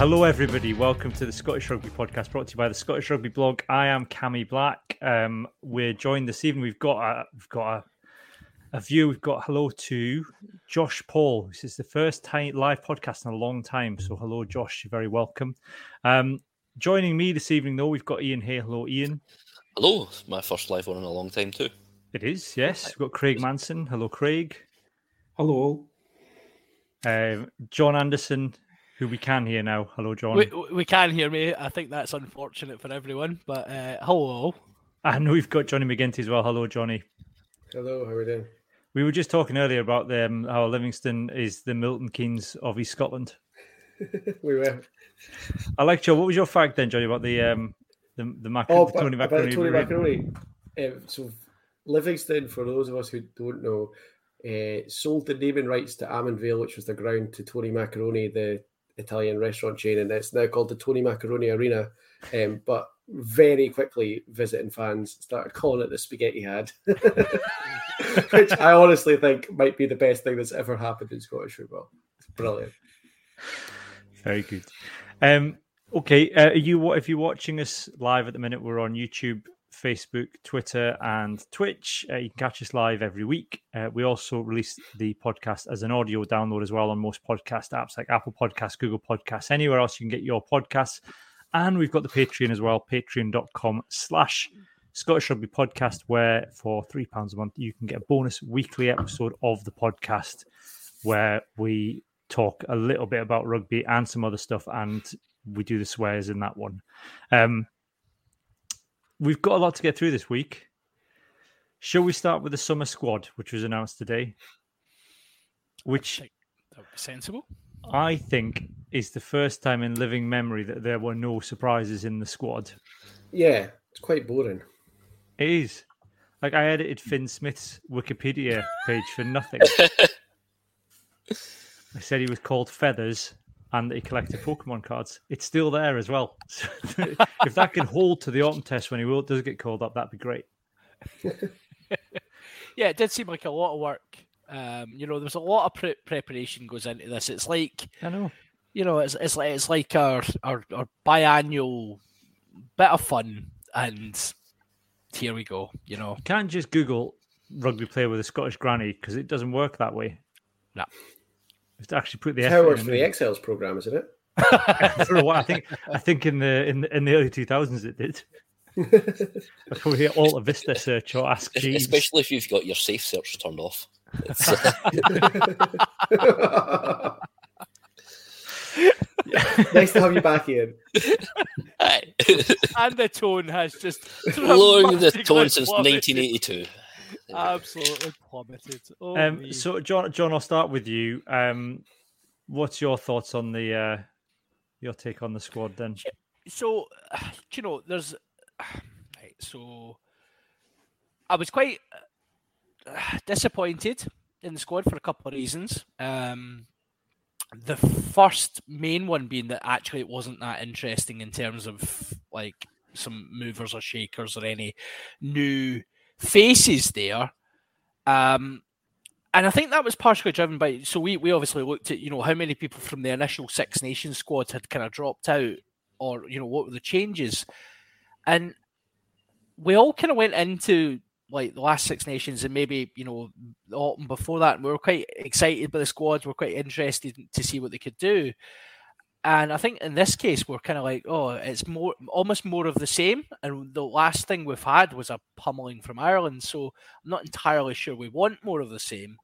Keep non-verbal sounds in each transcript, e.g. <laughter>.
Okay, hello everybody. Welcome to the Scottish Rugby Podcast, brought to you by the Scottish Rugby Blog. I am Cammy Black. Um, we're joined this evening. We've got a, we've got a, a view. We've got hello to Josh Paul. This is the first time live podcast in a long time. So hello, Josh. You're very welcome. Um, joining me this evening, though, we've got Ian here. Hello, Ian. Hello, my first live one in a long time too. It is, yes. We've got Craig Manson. Hello, Craig. Hello. Um, John Anderson, who we can hear now. Hello, John. We, we can hear me. I think that's unfortunate for everyone, but uh, hello. And we've got Johnny McGinty as well. Hello, Johnny. Hello, how are we doing? We were just talking earlier about them, how Livingston is the Milton Keynes of East Scotland. <laughs> we were. I like Joe. What was your fact then, Johnny, about the um the the, mac- Oh, the Tony Macaroni? Tony? Macaroni. Um, so, Livingston, for those of us who don't know, uh, sold the naming rights to Almondvale, which was the ground, to Tony Macaroni, the Italian restaurant chain, and it's now called the Tony Macaroni Arena. Um, but very quickly, visiting fans started calling it the Spaghetti Had, <laughs> which I honestly think might be the best thing that's ever happened in Scottish football. It's brilliant. Very good. Um, okay, uh, you if you're watching us live at the minute, we're on YouTube, Facebook, Twitter, and Twitch. Uh, you can catch us live every week. Uh, we also release the podcast as an audio download as well on most podcast apps like Apple Podcasts, Google Podcasts, anywhere else you can get your podcasts. And we've got the Patreon as well, patreon.com slash Scottish Rugby Podcast, where for £3 a month you can get a bonus weekly episode of the podcast where we talk a little bit about rugby and some other stuff, and we do the swears in that one. Um, we've got a lot to get through this week. Shall we start with the summer squad, which was announced today? Which That would be sensible. I think is the first time in living memory that there were no surprises in the squad. Yeah, it's quite boring. It is. Like I edited Finn Smith's Wikipedia page for nothing. <laughs> I said he was called Feathers and that he collected Pokemon cards. It's still there as well. <laughs> So if that can hold to the autumn test when he will, does get called up, that'd be great. <laughs> Yeah, it did seem like a lot of work. Um, you know, there's a lot of pre- preparation goes into this. It's like, I know. you know, it's it's like it's like our our, our biannual bit of fun, and here we go. You know, You can't just Google rugby player with a Scottish granny because it doesn't work that way. No. You have to actually put the It's how it effort works in. for the Excels program, isn't it? for a while. I think I think in the in in the early two thousands it did. <laughs> I probably hit Alta Vista search or Ask Jeeves. Especially if you've got your safe search turned off. Uh, <laughs> <laughs> nice to have you back, Ian. and the tone has just lowering the tone since 1982. Absolutely plummeted. Oh, Um, so John, John, I'll start with you. Um, what's your thoughts on the uh, your take on the squad then? so <sighs> do you know there's <sighs> right, so i was quite uh, <sighs> disappointed in the squad for a couple of reasons um the first main one being that actually it wasn't that interesting in terms of like some movers or shakers or any new faces there um and I think that was partially driven by. So we, we obviously looked at you know how many people from the initial Six Nations squad had kind of dropped out, or you know what were the changes, and we all kind of went into like the last Six Nations and maybe you know the autumn before that. And we were quite excited by the squads. We are quite interested to see what they could do. And I think in this case, we're kind of like, oh, it's more almost more of the same. And the last thing we've had was a pummeling from Ireland. So I'm not entirely sure we want more of the same.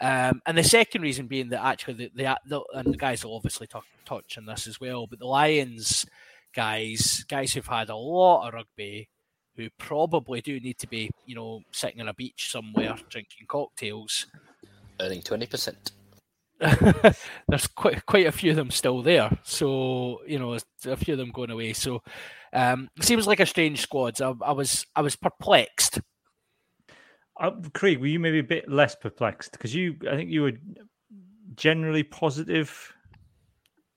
Um, and the second reason being that actually the, the, the and the guys will obviously talk, touch on this as well, but the Lions guys, guys who've had a lot of rugby, who probably do need to be, you know, sitting on a beach somewhere drinking cocktails. Earning 20%. <laughs> there's quite quite a few of them still there. So you know, a few of them going away. So um, it seems like a strange squad. I, I was I was perplexed. Uh, Craig, were you maybe a bit less perplexed because you? I think you were generally positive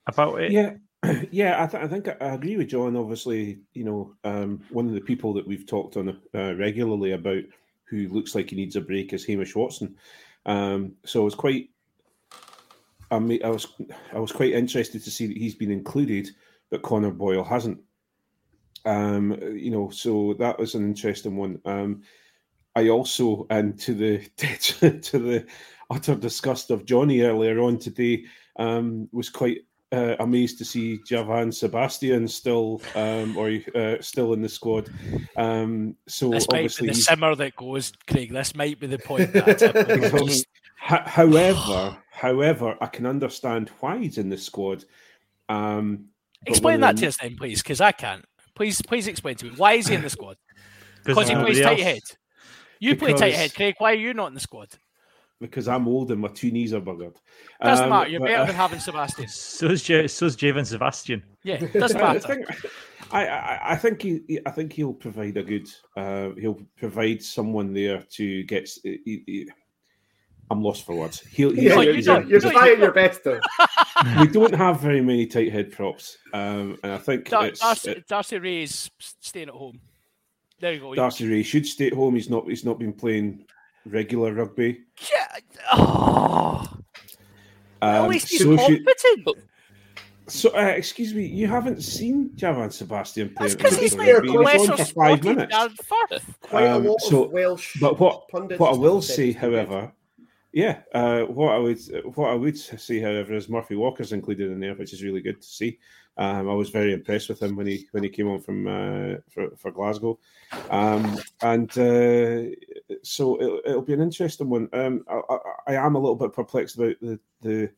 about it. Yeah, <clears throat> yeah, I, th- I think I, I agree with John. Obviously, you know, um, one of the people that we've talked on uh, regularly about who looks like he needs a break is Hamish Watson. Um, so I was quite I mean, I was I was quite interested to see that he's been included, but Connor Boyle hasn't. Um, you know, so that was an interesting one. Um, I also, and to the <laughs> to the utter disgust of Johnny earlier on today, um, was quite uh, amazed to see Javan Sebastian still um, or uh, still in the squad. Um, so this might obviously, be the simmer that goes, Craig. This might be the point. That I tip on. Just- Ho- however, however, I can understand why he's in the squad. Um, explain that of to us then, please, because I can't. Please, please explain to me why is he in the squad? <laughs> Because he plays tight head. You play tight head, Craig. Why are you not in the squad? because I'm old and my two knees are buggered. Doesn't Um, matter. You're but, better uh, than having Sebastian. <laughs> So's J- so's Javan Sebastian. Yeah, doesn't <laughs> I matter. think I, I, I think he I think he'll provide a good uh, he'll provide someone there to get. he- he- I'm lost for words. He'll, he's Yeah, you're, he's you're, a- you're he's a- trying your best though. <laughs> we don't have very many tight head props, um, and I think Dar- it's, Darcy, it- Darcy Rae is staying at home. There you go. Darcy Rae should stay at home. He's not. He's not been playing regular rugby. Yeah. Oh, at Um, least he's so should- competent. So, uh, excuse me, you haven't seen Javan Sebastian play? That's because he's regular been rugby. He was on for five minutes. than Quite Um, a lot so- of Welsh. But what pundits what I will have say, he's been good. however, yeah, uh, what I would what I would say, however, is Murphy Walker's included in there, which is really good to see. Um, I was very impressed with him when he when he came on from uh, for, for Glasgow, um, and uh, so it'll, it'll be an interesting one. Um, I, I, am a little bit perplexed about the the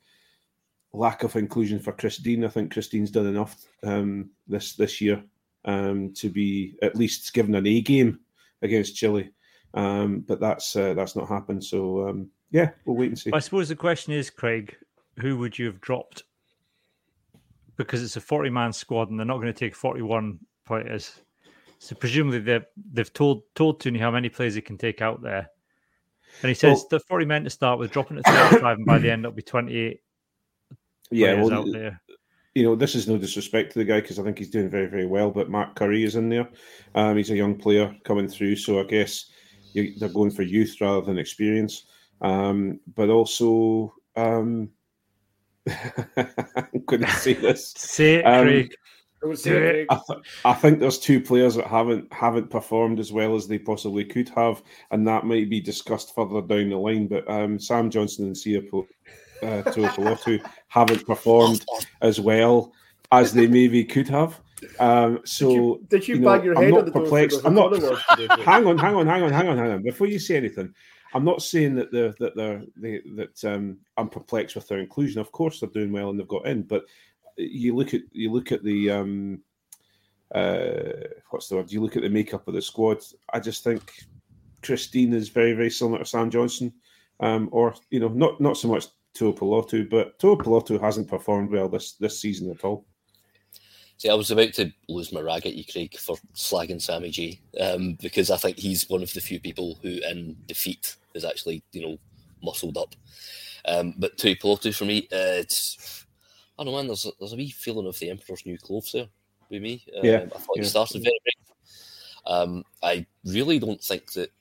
lack of inclusion for Chris Dean. I think Chris Dean's done enough um, this this year um, to be at least given an A game against Chile, um, but that's uh, that's not happened. So yeah, we'll wait and see. I suppose the question is, Craig, who would you have dropped? Because it's a forty-man squad, and they're not going to take forty-one players. So presumably they've they've told told Tooney how many players he can take out there, and he says Well- the forty men to start with, dropping it to thirty-five, and by the end it'll be twenty-eight Yeah, players well, out there. you know, this is no disrespect to the guy because I think he's doing very, very well. But Mark Currie is in there. Um, he's a young player coming through, so I guess you, they're going for youth rather than experience. Um, but also, um, I'm going to say this. Say it, Um, Craig. Don't say Do it, it. I, th- I think there's two players that haven't haven't performed as well as they possibly could have, and that might be discussed further down the line. But um, Sam Johnson and Sia Po- uh, Tuipulotu <laughs> haven't performed as well as they maybe could have. Um, so Did you, did you, you know, bang your I'm head not on the perplexed. for I'm not- O'Connor today, Craig? hang on, hang on, hang on, hang on, hang on. Before you say anything, I'm not saying that they're that they're they, that um, I'm perplexed with their inclusion. Of course, they're doing well and they've got in. But you look at you look at the um, uh, what's the word? You look at the makeup of the squad. I just think Chris Dean is very very similar to Sam Johnson, um, or you know, not not so much Tuipulotu, but Pilotu hasn't performed well this this season at all. See, I was about to lose my rag at you, Craig, for slagging Sammy G, um, because I think he's one of the few people who, in defeat, is actually, you know, muscled up. Um, but Tuipulotu, for me, uh, it's, I don't know, man, there's a, there's a wee feeling of the Emperor's New Clothes there with me. Um, Yeah, I thought yeah. he started very brave. Um, I really don't think that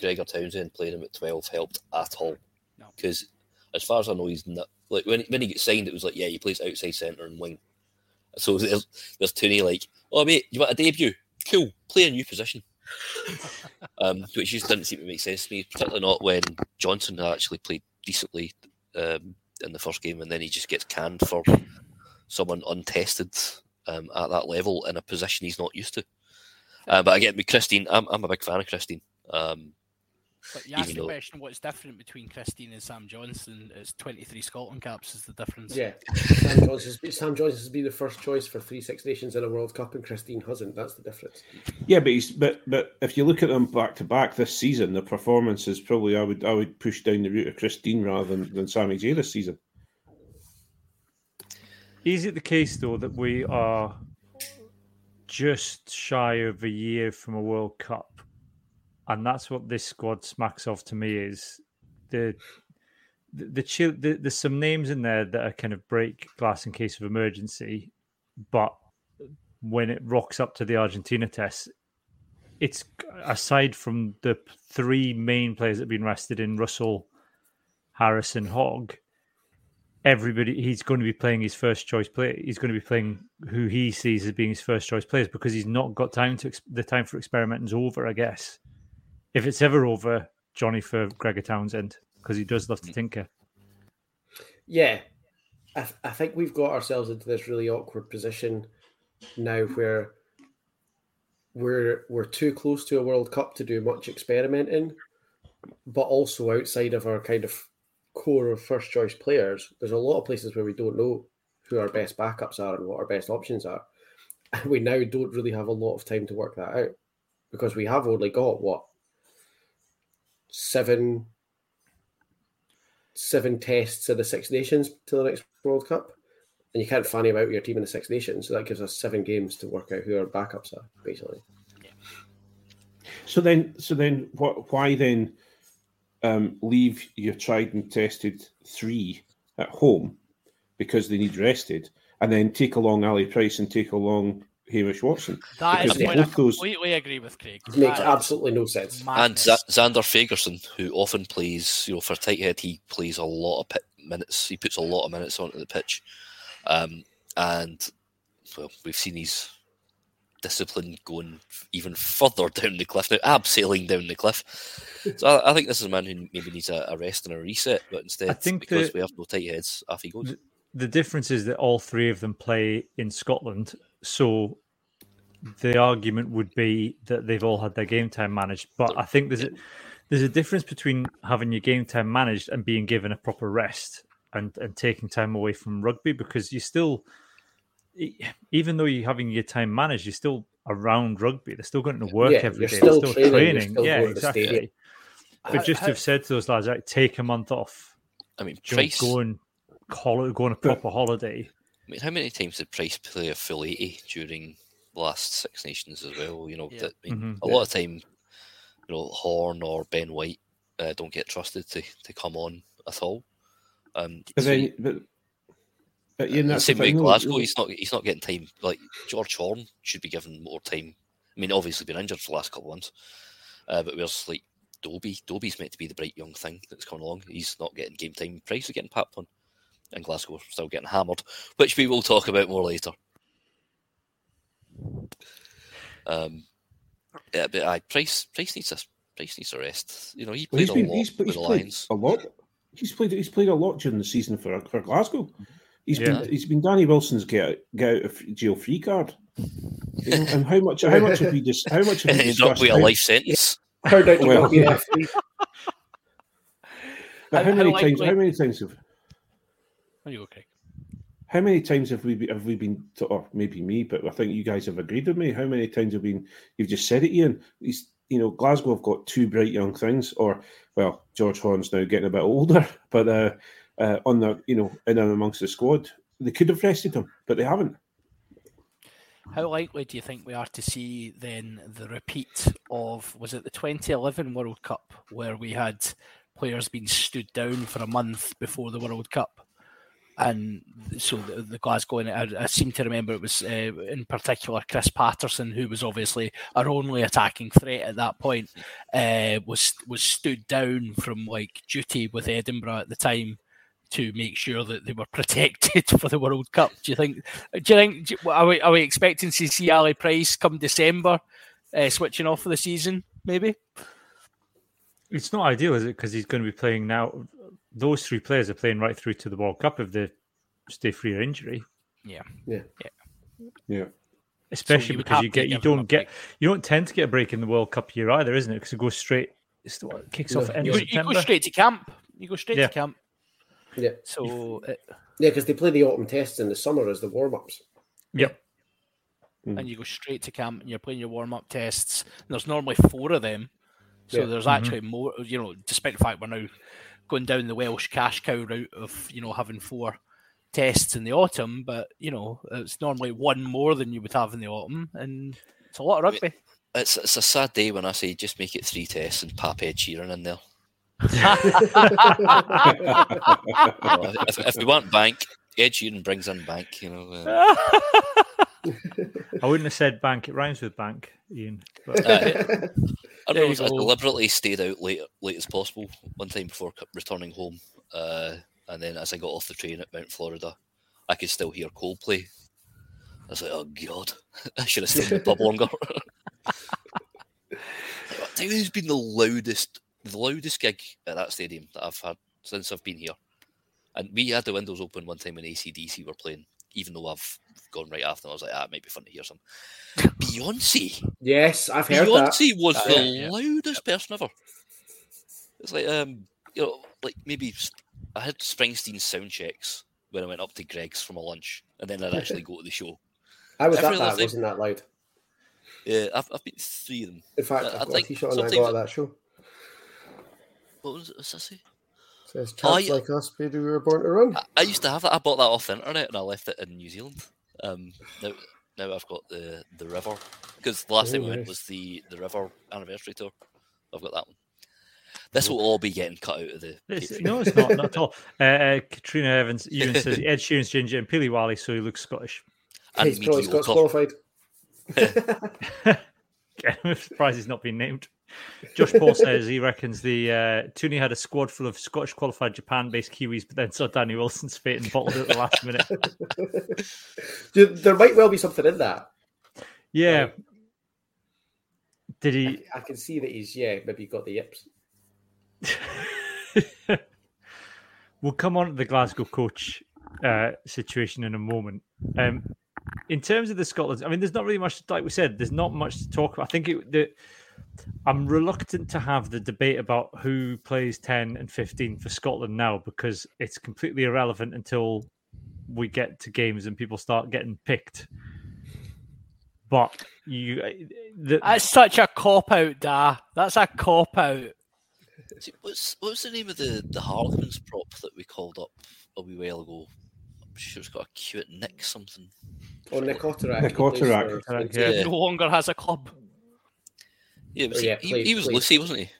Gregor Townsend playing him at 12 helped at all. No. Because as far as I know, he's not, like, when, when he gets signed, it was like, yeah, he plays outside centre and wing. So <laughs> there's, there's Tooney like, oh mate, you want a debut? Cool, play a new position. <laughs> um, which just didn't seem to make sense to me, particularly not when Johnson actually played decently um, in the first game, and then he just gets canned for someone untested um, at that level in a position he's not used to. Uh, but again, with Chris Dean, I'm, I'm a big fan of Chris Dean. Um, But you asked the though- question what's different between Chris Dean and Sam Johnson. It's 23 Scotland caps is the difference. Yeah, Sam Johnson's, Sam Johnson's been the first choice for three Six Nations in a World Cup, and Chris Dean hasn't. That's the difference. Yeah, but he's but but if you look at them back to back this season, the performance is probably I would I would push down the route of Chris Dean rather than, than Sammy J this season. Is it the case though that we are just shy of a year from a World Cup, and that's what this squad smacks of to me is the the the, chill, the there's some names in there that are kind of break glass in case of emergency, but when it rocks up to the Argentina test, it's aside from the three main players that have been rested in Russell, Harrison, Hogg everybody he's going to be playing his first choice play. He's going to be playing who he sees as being his first choice players because he's not got time to the time for experimenting's over. I guess if it's ever over, Johnny for Gregor Townsend because he does love to mm. tinker. Yeah, I, th- I think we've got ourselves into this really awkward position now where we're we're too close to a World Cup to do much experimenting, but also outside of our kind of core of first choice players, there's a lot of places where we don't know who our best backups are and what our best options are. <laughs> And we now don't really have a lot of time to work that out because we have only got what seven seven tests of the Six Nations to the next World Cup. And you can't fanny about your team in the Six Nations. So that gives us seven games to work out who our backups are, basically. So then, so then, what? Why then um, leave your tried and tested three at home because they need rested, and then take along Ali Price and take along Hamish Watson? That is Because when I completely agree with Craig. It makes That is absolutely no sense. And. Z- Xander Fagerson, who often plays, you know, for tight head, he plays a lot of pit minutes. He puts a lot of minutes onto the pitch, um, and well, we've seen his discipline going even further <laughs> down the cliff now, abseiling down the cliff. So I, I think this is a man who maybe needs a, a rest and a reset, but instead, I think because the- we have no tight heads, off he goes. The difference is that all three of them play in Scotland, so the argument would be that they've all had their game time managed. But I think there's a there's a difference between having your game time managed and being given a proper rest and and taking time away from rugby because you still even though you're having your time managed, you're still around rugby. They're still going to work Yeah, every you're day. still They're training, still you're training. still yeah, going to the stadium. exactly. But just to have said to those lads, like, take a month off, I mean, you know, Price. go and hol- go on a proper holiday. I mean, how many times did Price play a full 80 during the last Six Nations as well? You know, Yeah. that, I mean, Mhm. a lot of time, you know, Horne or Ben White uh, don't get trusted to, to come on at all. Um, But so then, you- but, but yeah, the that's same way thing, though. Glasgow, he's not he's not getting time. Like George Horne should be given more time. I mean, obviously been injured for the last couple of months, uh, but where's like Dobie? Dobie's meant to be the bright young thing that's coming along. He's not getting game time. Price is getting papped on, and Glasgow are still getting hammered, which we will talk about more later. Um, yeah, but I Price Price needs a Price needs a rest. You know, he Well, played he's a been lot he's, with he's the played Lions. a lot. He's played he's played a lot during the season for for Glasgow. He's Yeah. been he's been Danny Wilson's get out, get out of jail free card. You know, and how much how much have we just how much have we <laughs> Ended up with a life sentence. Turned out Well, yeah. <laughs> but how How- many how times likely- how many times have There you go, Craig. how many times have we have we been to, or maybe me, but I think you guys have agreed with me. How many times have been you've just said it, Ian? These you know Glasgow have got two bright young things, or well, George Horne's now getting a bit older, <laughs> but uh, uh, on the you know in and amongst the squad, they could have rested him, but they haven't. How likely do you think we are to see then the repeat of was it the 2011 World Cup where we had players being stood down for a month before the World Cup? And so the, the Glasgow, and I, I seem to remember it was uh, in particular Chris Paterson, who was obviously our only attacking threat at that point, uh, was was stood down from like duty with Edinburgh at the time to make sure that they were <laughs> protected for the World Cup. Do you think? Do you think? do- Are we are we expecting to see Ali Price come December, uh, switching off for the season? Maybe. It's not ideal, is it? Because he's going to be playing now. Those three players are playing right through to the World Cup if they stay free of injury. Yeah. Yeah. yeah. Especially you because you get you give them a don't get break. you don't tend to get a break in the World Cup year either, isn't it? Because it goes straight. It's what it kicks off at end You of go, you go straight to camp. You go straight Yeah. to camp. Yeah, So uh, yeah, because they play the autumn tests in the summer as the warm ups. Yep. and you go straight to camp and you're playing your warm up tests. And there's normally four of them. So Yeah. there's Mhm. actually more, you know, despite the fact we're now going down the Welsh cash cow route of, you know, having four tests in the autumn, but, you know, it's normally one more than you would have in the autumn. And it's a lot of rugby. It's it's a sad day when I say just make it three tests and pap Ed Sheeran in there. <laughs> You if, if we want bank, Ed Sheeran brings in bank. You know, uh, I wouldn't have said bank. It rhymes with bank, Ian. But uh, I There know you I go. deliberately stayed out late late as possible one time before returning home. Uh, And then as I got off the train at Mount Florida, I could still hear Coldplay. I was like, oh god, <laughs> I should have stayed in the pub longer. <laughs> Who's been the loudest, the loudest gig at that stadium that I've had since I've been here. And we had the windows open one time when ACDC were playing, even though I've gone right after them. I was like, ah, it might be fun to hear some. <laughs> Beyonce. Yes, I've heard that. Beyonce was Uh, the yeah. loudest person ever. It's like um, you know, like maybe I had Springsteen sound checks when I went up to Greggs for my lunch, and then I'd <laughs> actually go to the show. I was Every at that. other Wasn't that loud? Yeah, I've, I've been three of them. In fact, I- I I've got a think t-shirt on I sometimes got at that show. What was it? What's that say? It says Oh, chaps yeah. like us, baby, we were born to run. I, I used to have that. I bought that off the internet and I left it in New Zealand. Um, now, now I've got the the river because the last time Oh, we went was the the river anniversary tour. I've got that one. This will all be getting cut out of the. It's, no, it's not, not at all. <laughs> Uh, uh, Katrina Evans <laughs> Ewan says Ed Sheeran's ginger and Peely Wally, so he looks Scottish. and He's probably Scots qualified. <laughs> I'm surprised he's not been named. Josh Paul says he reckons the uh, Tooney had a squad full of Scottish qualified Japan-based Kiwis, but then saw Danny Wilson's fate and bottled it at the last minute. <laughs> There might well be something in that. Yeah. Right. Did I, he? I can see that he's yeah, maybe got the yips. <laughs> we'll come on to the Glasgow coach uh, situation in a moment. Um, in terms of the Scotland, I mean, there's not really much, like we said, there's not much to talk about. I think it, the, I'm reluctant to have the debate about who plays 10 and 15 for Scotland now because it's completely irrelevant until we get to games and people start getting picked. But you, uh, the, That's such a cop out, Da. That's a cop out. See, What's what was the name of the the Harlequins prop that we called up a wee while ago? I'm sure it's got a cute Nick something. Oh, Nick Auterac. Nick he plays Auterac. for- Auterac, yeah. Yeah. No longer has a club. Yeah, was Oh, he, yeah, he, played- he was played. Lucy, wasn't he?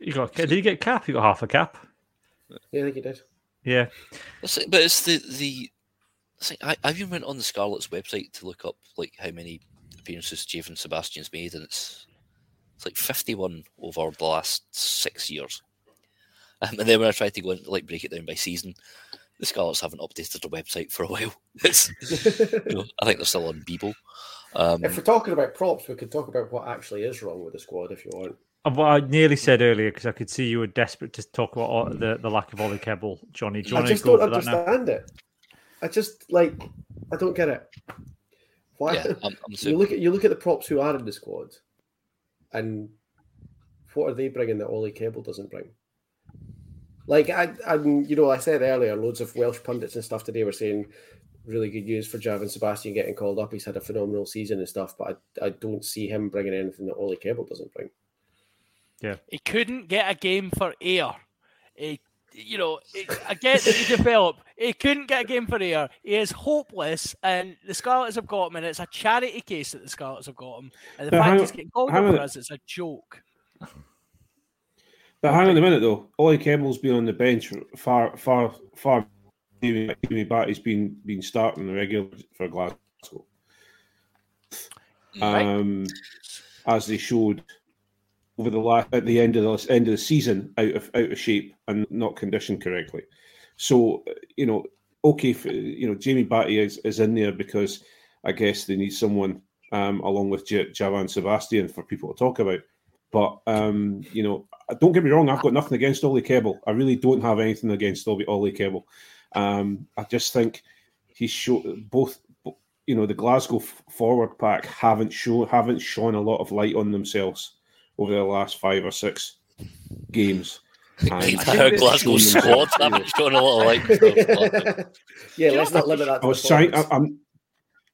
you got, did you get a cap? You got half a cap. Yeah, I think he did. Yeah. But it's the the. it's I, I even went on the Scarlet's website to look up like how many appearances Javan Sebastian's made, and it's it's like fifty one over the last six years. Um, <laughs> and then when I tried to go and like break it down by season, the Scarlets haven't updated their website for a while. <laughs> It's, <laughs> you know, I think they're still on Bebo. Um, If we're talking about props, we could talk about what actually is wrong with the squad if you want. Uh, What I nearly said earlier because I could see you were desperate to talk about all- the, the lack of Ollie Kebble, Johnny. Do you I want to just go don't for that understand it. I just like I don't get it. Why? yeah, <laughs> I'm, I'm you look at you look at the props who are in the squad, and what are they bringing that Ollie Kebble doesn't bring? Like I, I, you know, I said earlier, loads of Welsh pundits and stuff today were saying really good news for Javan Sebastian getting called up. He's had a phenomenal season and stuff, but I, I don't see him bringing anything that Ollie Kebble doesn't bring. Yeah, he couldn't get a game for air. He, you know, he- I get that he <laughs> developed. He couldn't get a game for air. He is hopeless, and the Scarlets have got him, and it's a charity case that the Scarlets have got him. And the But fact hang he's getting called up for us, it's a joke. But hang on a minute though. Ollie Kebble's been on the bench far, far, far. Jamie Jamie Batty's been been starting the regular for Glasgow, Right. um, as they showed over the last at the end of the end of the season, out of out of shape and not conditioned correctly. So you know, okay, for, you know, Jamie Batty is, is in there because I guess they need someone um, along with J- Javan Sebastian for people to talk about. But um, you know, don't get me wrong, I've got nothing against Ollie Kebble. I really don't have anything against Ollie, Ollie Kebble. Um, I just think he's shown both. You know, the Glasgow forward pack haven't shown haven't shone a lot of light on themselves over the last five or six games. <laughs> And entire they've Glasgow shown squad themselves, you know, haven't shown a lot of light. <laughs> yeah, let's not limit that. I To was trying. I. I'm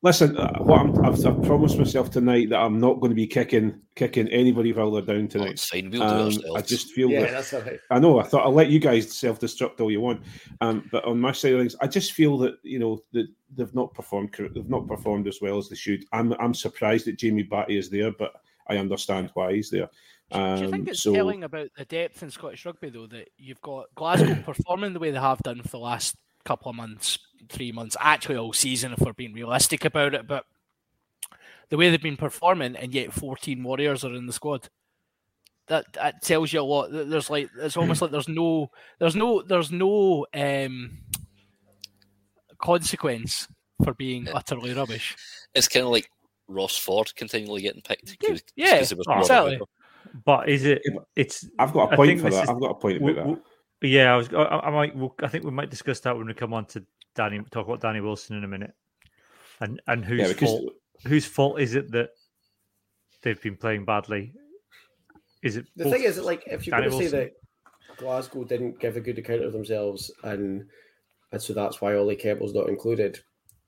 listen. Uh, what I'm, I've, I've promised myself tonight that I'm not going to be kicking kicking anybody while they're down tonight. it's fine. We'll do Um, it I just feel yeah, that that's all right. I know. I thought I'll let you guys self destruct all you want, um, but on my side of things, I just feel that you know that they've not performed. They've not performed as well as they should. I'm I'm surprised that Jamie Batty is there, but I understand why he's there. Um, Do you think it's so telling about the depth in Scottish rugby, though, that you've got Glasgow <clears throat> performing the way they have done for the last couple of months, three months, actually all season, if we're being realistic about it, but the way they've been performing, and yet 14 Warriors are in the squad. that that tells you a lot. There's like it's almost like there's no there's no there's no um consequence for being Yeah. utterly rubbish. It's kind of like Ross Ford continually getting picked. 'cause- yeah, 'cause he was oh, exactly. But is it? It's I've got a point for this that. is- I've got a point w- about that. W- yeah. I was. I, I might. We'll, I think we might discuss that when we come on to Danny. Talk about Danny Wilson in a minute, and and whose Yeah, because fault whose fault is it that they've been playing badly? Is it The thing is, that, like, if you're Danny going to say Wilson? that Glasgow didn't give a good account of themselves, and and so that's why Ollie Kebble's not included.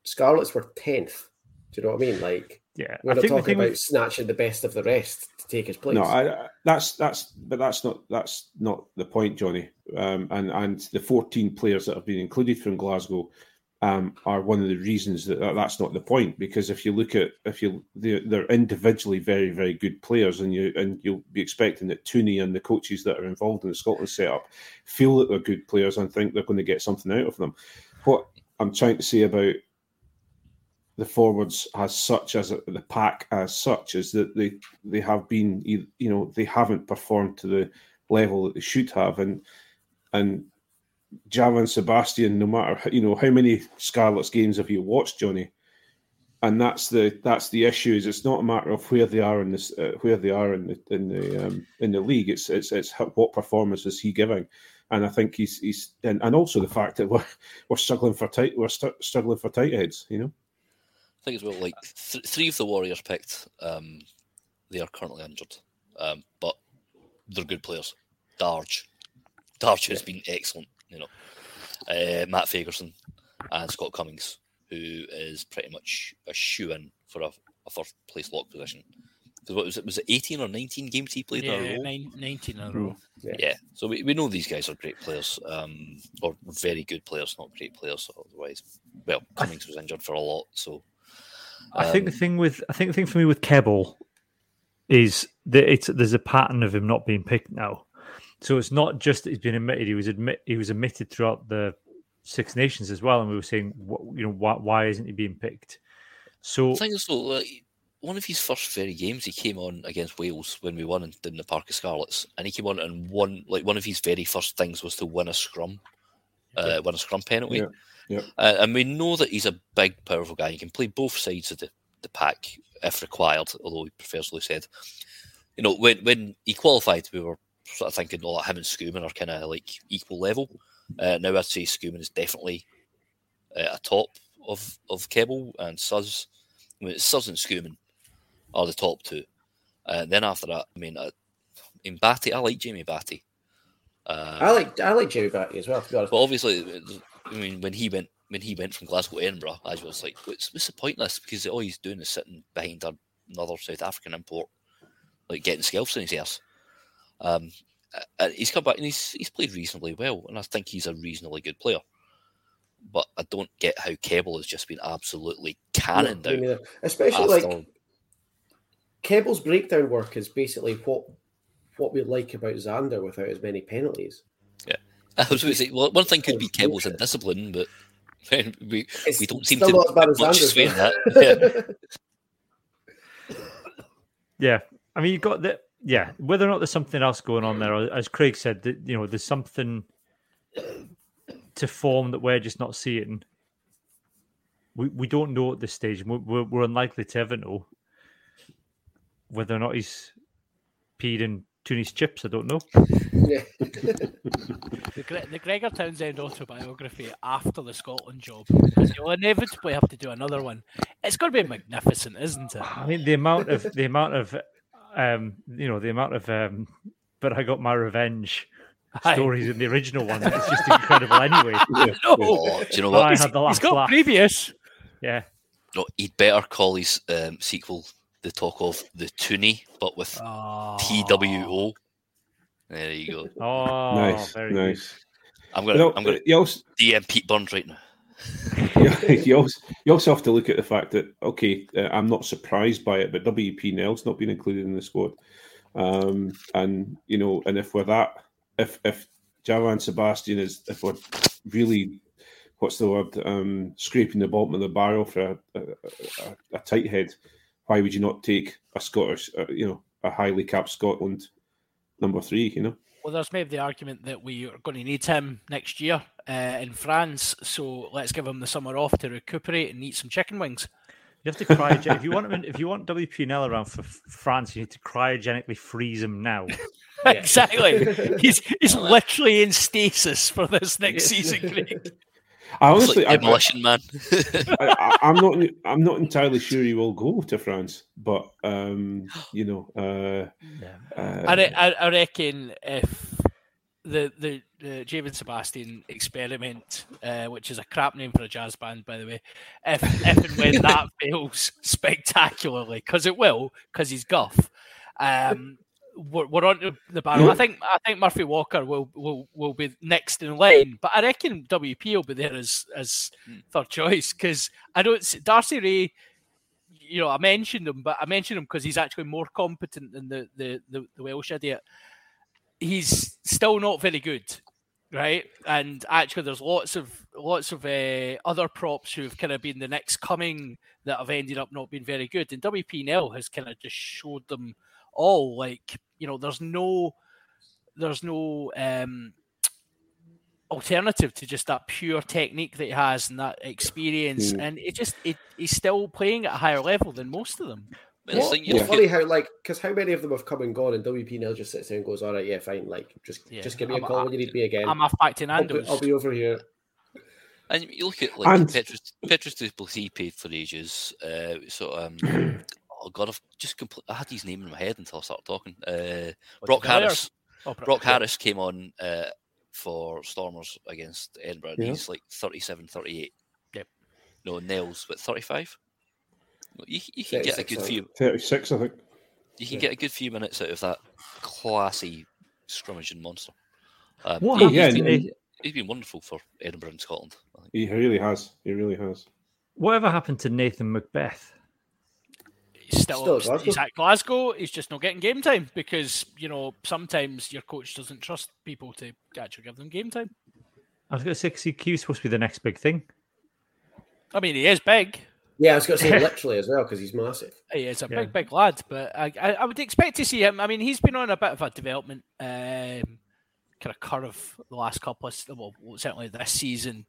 Scarlets were tenth. Do you know what I mean? Like, Yeah, we're I not think talking about with, snatching the best of the rest to take his place. No, I, I- that's that's but that's not that's not the point, Johnny. Um, and and the 14 players that have been included from Glasgow um, are one of the reasons that that- that's not the point. Because if you look at if you they're, they're individually very very good players, and you and you'll be expecting that Tooney and the coaches that are involved in the Scotland setup feel that they're good players and think they're going to get something out of them. What I'm trying to say about the forwards as such as the pack as such is that they they have been you know they haven't performed to the level that they should have. And and Javan Sebastian no matter you know how many Scarlets games have you watched Johnny? And that's the that's the issue is it's not a matter of where they are in this uh, where they are in the in the um, in the league. It's it's it's what performance is he giving? And I think he's he's and, and also the fact that we're we're struggling for tight we're st- struggling for tight heads you know think as well, like th- three of the Warriors picked, um, they are currently injured, um, but they're good players. Darge, Darge has been excellent. You know, uh, Matt Fagerson and Scott Cummings, who is pretty much a shoe in for a, a first place lock position. Because what was it? Was it eighteen or nineteen games he played in a Yeah, row? nine, 19 in a row. Yeah, so we, we know these guys are great players, um, or very good players, not great players otherwise. Well, Cummings was injured for a lot, so I think the um, thing with I think the thing for me with Kebble is that it's there's a pattern of him not being picked now. So it's not just that he's been admitted; he was admit he was admitted throughout the Six Nations as well. And we were saying, what, you know, why, why isn't he being picked? So thing is, though, like, one of his first very games, he came on against Wales when we won in, in the Parc y Scarlets, and he came on and won. Like one of his very first things was to win a scrum, uh, win a scrum penalty. Yeah, yeah. Uh, and we know that he's a big, powerful guy. He can play both sides of the, the pack if required, although he prefers Loose Head. You know, when when he qualified, we were sort of thinking, oh, him and Schoeman are kind of like equal level. Uh, now I'd say Schoeman is definitely uh, a top of of Kebble and Suz. I mean, Suz and Schoeman are the top two. Uh, then after that, I mean, uh, in Batty, I like Jamie Batty. Uh, I like I like Jamie Batty as well. To be honest, but obviously, I mean, when he went when he went from Glasgow to Edinburgh, I was like, what's, what's the point in this? Because all he's doing is sitting behind another South African import, like getting scalps in his ears. Um, and he's come back and he's he's played reasonably well, and I think he's a reasonably good player. But I don't get how Kebble has just been absolutely cannoned No, out. especially after- like Kebble's breakdown work is basically what what we like about Xander without as many penalties. Yeah, <laughs> I was going to say, well, one thing could be Kebble's bullshit. indiscipline, but <laughs> we It's we don't seem still to not as bad as much Xander's, sway that. <laughs> Yeah. yeah, I mean, you got the yeah. Whether or not there's something else going on there, or as Craig said, that you know, there's something to form that we're just not seeing. We we don't know at this stage. We're, we're, we're unlikely to ever know whether or not he's peed in Tooney's chips. I don't know. yeah. <laughs> The, Gre- the Gregor Townsend autobiography after the Scotland job, because you'll inevitably have to do another one. It's going to be magnificent, isn't it? I mean, the amount of the amount of um, you know, the amount of um, but I got my revenge Aye. stories in the original one. It's just incredible. Anyway, <laughs> No, <laughs> Oh, do you know But what? I he's, had the he's last got laugh. previous. Yeah, No, he'd better call his um, sequel the talk of the Toonie, but with Oh. TWO. There you go. <laughs> Oh, nice, very nice. I'm gonna know, I'm gonna you also <laughs> DM Pete Burns right now. you also you also have to look at the fact that okay, uh, I'm not surprised by it, but WP Nel's not been included in the squad, um, and you know, and if we're that, if if Javan Sebastian is, if we're really, what's the word, um, scraping the bottom of the barrel for a, a, a, a tight head, why would you not take a Scottish, uh, you know, a highly capped Scotland number three. You know. Well, there's maybe the argument that we are going to need him next year uh, in France, so let's give him the summer off to recuperate and eat some chicken wings. You have to cryogen. if you want him, if you want WP Nel around for France, you need to cryogenically freeze him now. <laughs> Exactly. he's he's literally in stasis for this next season, Craig. <laughs> I honestly, like I, demolition man. I, I, I'm not. I'm not entirely sure he will go to France, but um, you know, uh, Yeah. uh, I, re- I, I reckon if the the, the Javan Sebastian experiment, uh, which is a crap name for a jazz band, by the way, if if and when <laughs> that fails spectacularly, because it will, because he's guff. Um, we're, we're on to the barrel. I think I think Murphy Walker will, will will be next in line, but I reckon WP will be there as as third choice because I don't see Darcy Rae. You know, I mentioned him, but I mentioned him because he's actually more competent than the, the the the Welsh idiot. He's still not very good, right? And actually, there's lots of lots of uh, other props who've kind of been the next coming that have ended up not being very good. And WP Nel has kind of just showed them all. Like you know, there's no there's no um, alternative to just that pure technique that he has and that experience. Mm. And it just it, he's still playing at a higher level than most of them. But the What? thing you It's look funny how like because how many of them have come and gone, and WP now just sits there and goes, "All right, yeah, fine. Like, just Yeah, just give me I'm- a call when you need me again. I'm off back to I'll be, I'll be over here." And you look at like And- Petrus Petrus Duplessis paid for ages. Uh, so um, <clears throat> oh god, I've just complete. I had his name in my head until I started talking. Uh, Brok Harris. Oh, Brock- Brok Harris came on uh, for Stormers against Edinburgh. and Yeah. He's like 37, 38. Yep. No, Nels, but 35. You, you can get a good I few. thirty-six, I think. You can Yeah. get a good few minutes out of that classy scrummaging monster. Um, What he- happened yeah, he's, to been, Nathan, he's been wonderful for Edinburgh and Scotland. I think. He really has. He really has. whatever happened to Nathan McBeth? He's still, Still at Glasgow. he's at Glasgow. He's just not getting game time because you know sometimes your coach doesn't trust people to actually give them game time. I was going to say 'cause he he was supposed to be the next big thing. I mean, he is big. Yeah, I was going to say <laughs> literally as well because he's massive. He is a Yeah. big, big lad. But I, I, I would expect to see him. I mean, he's been on a bit of a development um, kind of curve the last couple of well, certainly this season,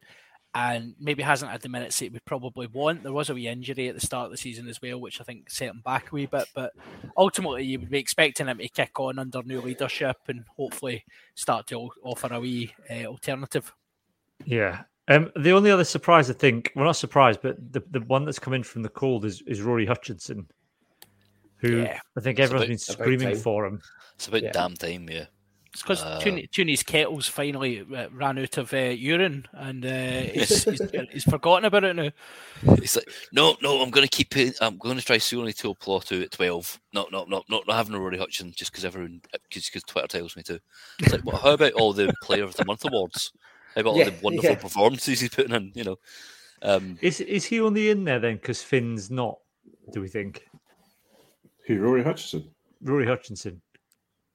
and maybe hasn't had the minutes that we probably want. There was a wee injury at the start of the season as well, which I think set him back a wee bit. But ultimately, you would be expecting him to kick on under new leadership and hopefully start to offer a wee uh, alternative. Yeah. Um, the only other surprise, I think, well, not surprised, but the, the one that's come in from the cold is, is Rory Hutchinson, who Yeah. I think It's everyone's about- been screaming for him. It's about Yeah. damn time, yeah. It's because Uh, Tooney's kettles finally uh, ran out of uh, urine and uh, <laughs> he's, he's, he's forgotten about it now. It's like, no, no, I'm going to keep it. I'm going to try Sione Tuipulotu at 12. No, no, no, no, not having a Rory Hutchinson just because everyone, because Twitter tells me to. It's like, well, how about all the Player of the Month awards? How about all the wonderful yeah. performances he's putting in? You know, um, Is is he only in there then because Finn's not? Do we think Who? Rory Hutchinson. Rory Hutchinson?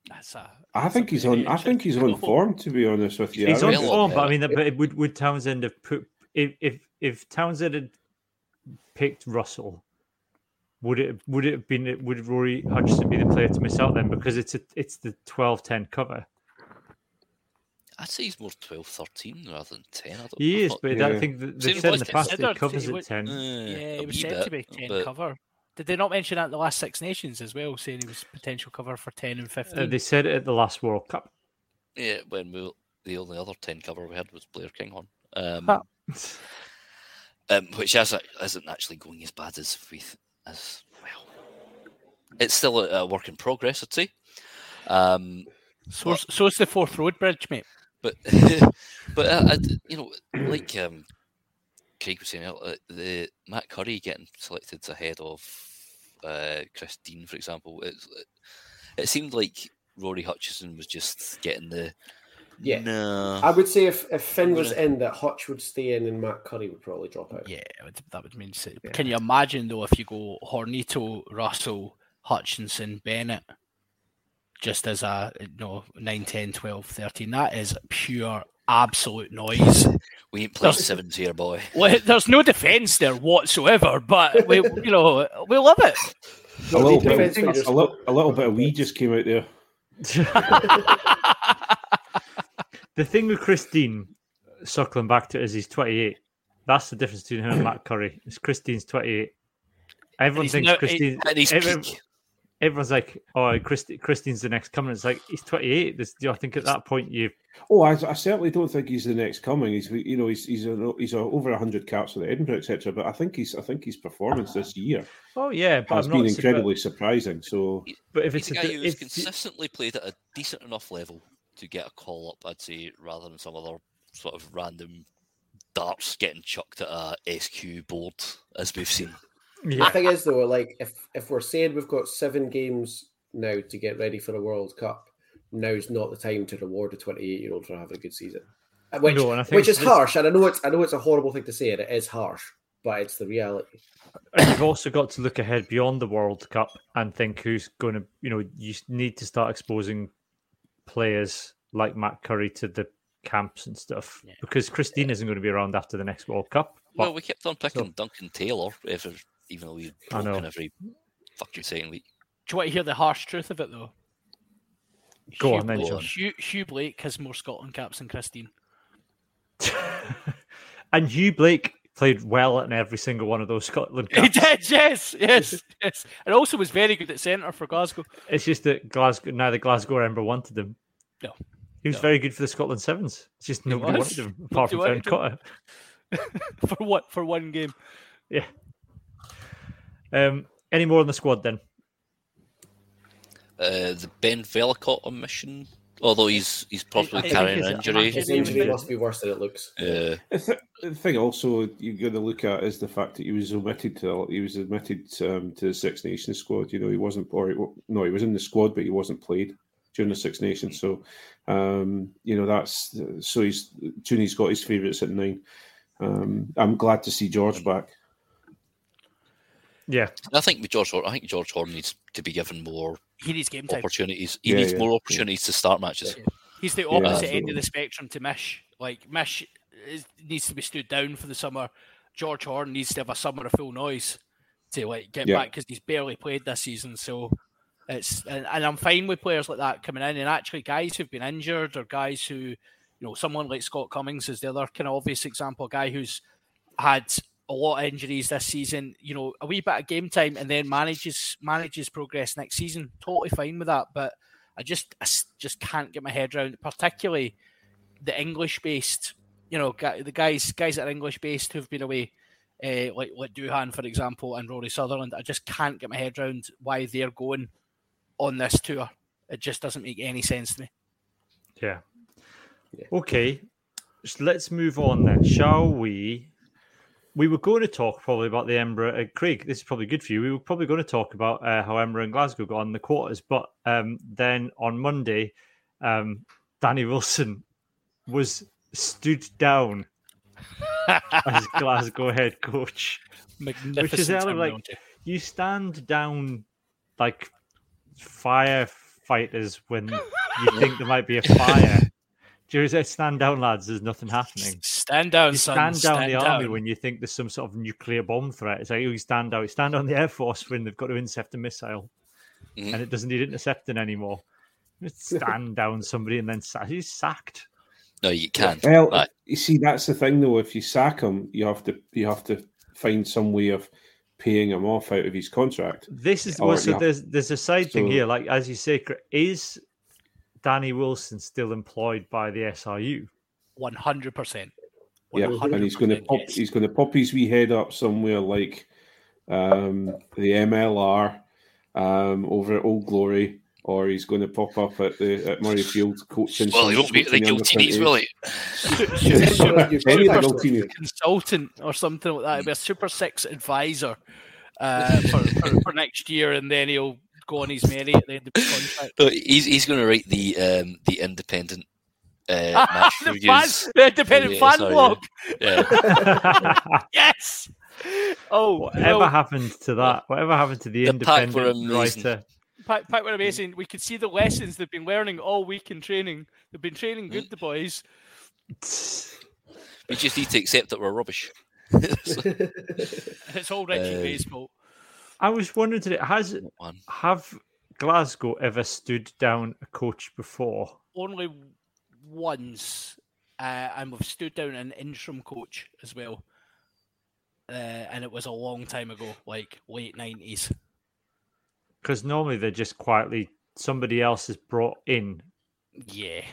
That's a, I that's think a he's on. I think he's on form. To be honest with you, He's I on reckon- Well, form, but I mean, that- but would would Townsend have put if if if Townsend had picked Russell, would it would it have been would Rory Hutchinson be the player to miss out then because it's a it's the 12-10 cover. I'd say he's more 12, 13 rather than 10. I don't, He I'm is, not- but I Yeah. think they've said in the past that considered he covers he at ten. Uh, Yeah, it was wee said to be 10 but- cover. Did they not mention that at the last Six Nations as well, saying he was potential cover for 10 and 15? Uh, they said it at the last World Cup. Yeah, when we, the only other 10 cover we had was Blair Kinghorn. Um, Ah. <laughs> um, which is, isn't actually going as bad as we as well. It's still a, a work in progress, I'd say. Um, so, so's the Forth Road Bridge, mate. but <laughs> but uh, I d you know, like um, Craig was saying, uh, the Matt Currie getting selected ahead of uh, Chris Dean, for example, it's, it seemed like Rory Hutchinson was just getting the Yeah. no. I would say if, if Finn was gonna- in, that Hutch would stay in, and Matt Currie would probably drop out. Yeah, would- that would mean. Yeah. Can you imagine though if you go Hornito, Russell, Hutchinson, Bennett, just as a you know 9, 10, 12, 13? That is pure absolute noise. We ain't played There's- sevens here, boy. Well, there's no defence there whatsoever, but we, you know, we love it. A little, bit, a, little, a little bit of we just came out there. <laughs> the thing with Chris Dean, circling back to it, is he's 28. That's the difference between him and Matt Currie. Is Chris Dean's 28. Everyone he's thinks no- Chris Dean. Everyone- peak. Everyone's like, "Oh, Christi- Chris Dean's the next coming." It's like he's 28. This, I think at that point you Oh, I, I certainly don't think he's the next coming. He's you know he's he's a, he's a, over hundred caps with Edinburgh, etc. But I think he's I think his performance this year Oh yeah, but has I'm been not surpri- incredibly surprising. So But if He's it's a a, guy di- who's if, consistently played at a decent enough level to get a call up, I'd say, rather than some other sort of random darts getting chucked at a SQ board, as we've seen. The thing is, though, like if if we're saying we've got seven games now to get ready for the World Cup, now's not the time to reward a 28 year old for having a good season. Uh, Which, No, and I think which is this- harsh, and I know it's I know it's a horrible thing to say, and it is harsh, but it's the reality. and you've also got to look ahead beyond the World Cup and think who's going to, you know, you need to start exposing players like Matt Currie to the camps and stuff Yeah. because Chris Dean isn't going to be around after the next World Cup. But Well, we kept on picking Duncan Taylor, every, even though he's I know. broken every fucking second week. Do you want to hear the harsh truth of it, though? Go Hugh, on then, John. Hugh, Hugh Blake has more Scotland caps than Chris Dean. <laughs> and Hugh Blake played well in every single one of those Scotland <laughs> He Cups. did, yes, yes, yes. And also was very good at centre for Glasgow. It's just that Glasgow, neither Glasgow or Ember wanted him. No. He was No. very good for the Scotland Sevens. It's just nobody wanted him apart from Nobody Vern wanted Cotter. <laughs> for what? For one game. Yeah. Um, any more on the squad then? Uh, the Ben Vellacott omission, although he's he's probably I carrying it's an injury. His injury must be worse than it looks. Uh, the, thing also you're going to look at is the fact that he was omitted to he was admitted um, to the Six Nations squad. You know he wasn't or he, no he was in the squad but he wasn't played during the Six Nations. So um, you know that's so he's Toony's got his favourites at nine. Um, I'm glad to see George back. Yeah. I think with George, Hor- I think George Horne needs to be given more He needs game time. opportunities. He Yeah, needs yeah, more yeah. opportunities to start matches. He's the Yeah, opposite end of the spectrum to Mish. Like Mish is, needs to be stood down for the summer. George Horne needs to have a summer of full noise to like get Yeah. back because he's barely played this season. So it's and, and I'm fine with players like that coming in. And actually, guys who've been injured or guys who, you know, someone like Scott Cummings is the other kind of obvious example. A guy who's had a lot of injuries this season. You know, a wee bit of game time and then manages manages progress next season. Totally fine with that, but. I just I s- just can't get my head around, particularly the English based, you know, the guys guys that are English based who've been away, uh, like like Duhan for example, and Rory Sutherland. I just can't get my head around why they're going on this tour. It just doesn't make any sense to me. Yeah. Yeah. Okay. So let's move on then, shall we? We were going to talk probably about the Embra. Uh, Craig, this is probably good for you. We were probably going to talk about uh, how Embra and Glasgow got on the quarters, but um, then on Monday, um, Danny Wilson was stood down <laughs> as Glasgow head coach. Magnificent. element, like- terminology. You stand down like firefighters when you think there might be a fire. Do you say stand down, lads? There's nothing happening. stand down, You son. stand down the army when you think there's some sort of nuclear bomb threat. It's like oh, you stand out. You stand on the air force when they've got to intercept a missile, Mhm. and it doesn't need intercepting anymore. Just stand down somebody and then sa- he's sacked. No, you can't. Well, Right. you see, that's the thing though. If you sack him, you have to you have to find some way of paying him off out of his contract. This is Or well, so you there's there's a side thing here. Like as you say, is Danny Wilson still employed by the SRU? One hundred percent. Yeah, and he's going to pop. He's going to pop his wee head up somewhere like um, the MLR um, over at Old Glory, or he's going to pop up at the at Murrayfield coaching. Well, he won't be at the coaching the guilty under will he? Any of the Guilty- consultant or something like that. He'll be a Super Six advisor uh, for, for, for next year, and then he'll go on his merry at the end of the contract. No, he's he's going to write the um, the independent uh, <laughs> match the, reviews. fan, the independent Yeah, fan sorry, blog. Yeah. <laughs> Yes. Oh, Whatever well, happened to that? Whatever happened to the, The pack were independent writer? Pat, Pat were amazing. We could see the lessons they've been learning all week in training. They've been training good, the boys. We just need to accept that we're rubbish. <laughs> It's all Richie Uh, Gray's fault. I was wondering today, has One. have Glasgow ever stood down a coach before? Only once, uh, and we've stood down an interim coach as well. Uh, and it was a long time ago, like late nineties. Because normally they're just quietly somebody else is brought in, Yeah,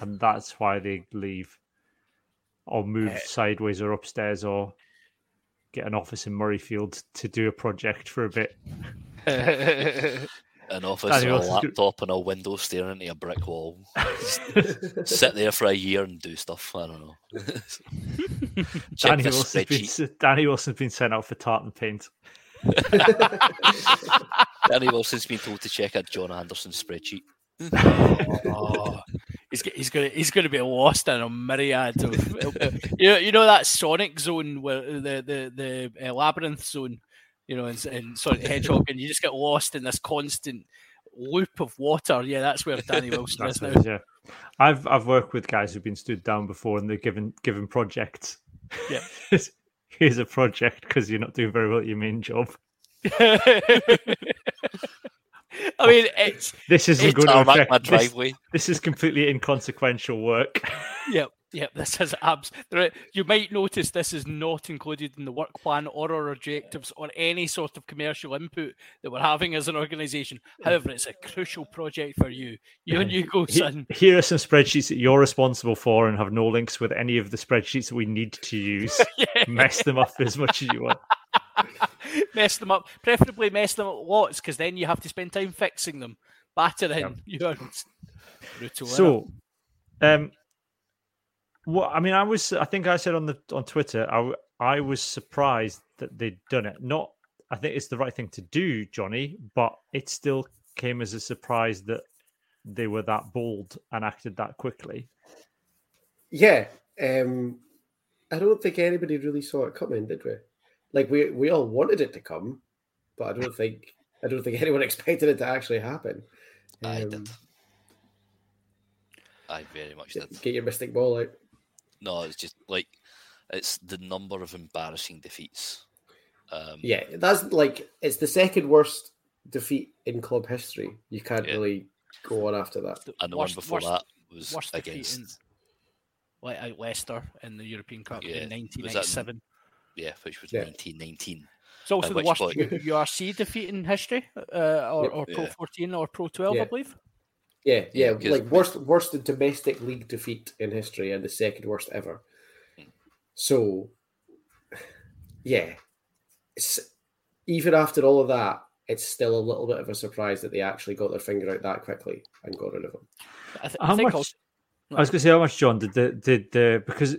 and that's why they leave, or move Uh, sideways or upstairs, or get an office in Murrayfield to do a project for a bit. <laughs> An office and a laptop and a window staring into a brick wall. Sit there for a year and do stuff. I don't know. <laughs> Danny Wilson's, been, Danny Wilson's been sent out for tartan paint. <laughs> Danny Wilson's been told to check out John Anderson's spreadsheet. Oh, he's he's gonna he's gonna be lost in a myriad of you know you know that Sonic zone where the the the uh, labyrinth zone, you know, in, in Sonic Hedgehog, and you just get lost in this constant loop of water. Yeah, that's where Danny <laughs> Wilson is now. yeah. I've I've worked with guys who've been stood down before, and they're given given projects. Yeah. <laughs> Here's a project because you're not doing very well at your main job. <laughs> I mean, it's This isn't It's going to affect my this, driveway. this is completely inconsequential work. <laughs> Yep, yep. This is abs. There, you might notice this is not included in the work plan or our objectives or any sort of commercial input that we're having as an organisation. However, it's a crucial project for you. You and you go, <laughs> son. Here are some spreadsheets that you're responsible for and have no links with any of the spreadsheets that we need to use. <laughs> Yeah. Mess them up as much as you want. <laughs> mess them up. Preferably mess them up lots, because then you have to spend time fixing them, battering. <laughs> You are brutal. So, um, what I mean, I was, I think I said on the on Twitter, I I was surprised that they'd done it. Not, I think it's the right thing to do, Johnny, but it still came as a surprise that they were that bold and acted that quickly. Yeah, um, I don't think anybody really saw it coming, did we? Like we we all wanted it to come, but I don't think I don't think <laughs> anyone expected it to actually happen. I Um, did. I very much did. Get your mystic ball out. No, it's just like it's the number of embarrassing defeats. Um, Yeah, that's like it's the second worst defeat in club history. You can't Yeah. really go on after that. And the worst- one before worst- that was worst against in, like out Leicester in the European Cup Yeah, in was that in- 1997. Yeah, which was Yeah. 1919. It's also the worst point- U- URC defeat in history, uh, or, Yep. or Pro Yeah. 14 or Pro 12, I believe. Yeah, Yeah, yeah, 'cause- like worst worst domestic league defeat in history and the second worst ever. So, yeah, it's, even after all of that, it's still a little bit of a surprise that they actually got their finger out that quickly and got rid of him. I, th- I How think much? also- I was going to say how much, John. Did the did the because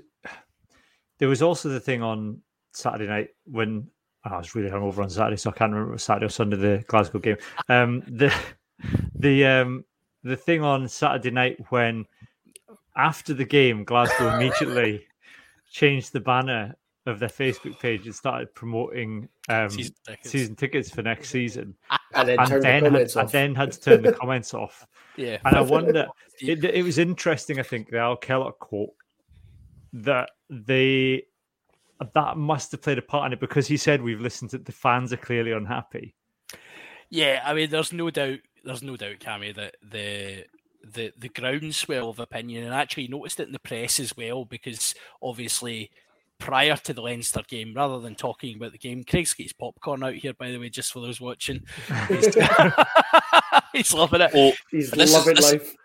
there was also the thing on Saturday night when I was really hungover on Saturday, so I can't remember if it was Saturday or Sunday the Glasgow game. Um, the <laughs> the um the thing on Saturday night when after the game, Glasgow <laughs> immediately changed the banner of their Facebook page and started promoting um, Season tickets. season tickets for next season, And then and turn the then had, and then had to turn the comments off. <laughs> yeah. And I wonder, it, it was interesting. I think the Al Kellock quote that they that must have played a part in it because he said we've listened to the fans are clearly unhappy. Yeah, I mean, there's no doubt, there's no doubt, Cammy, that the the the groundswell of opinion, and actually noticed it in the press as well, because obviously prior to the Leinster game, rather than talking about the game, Craig's got his popcorn out here, by the way, just for those watching. He's, <laughs> <laughs> he's loving it. Oh, He's This is- loving this- life.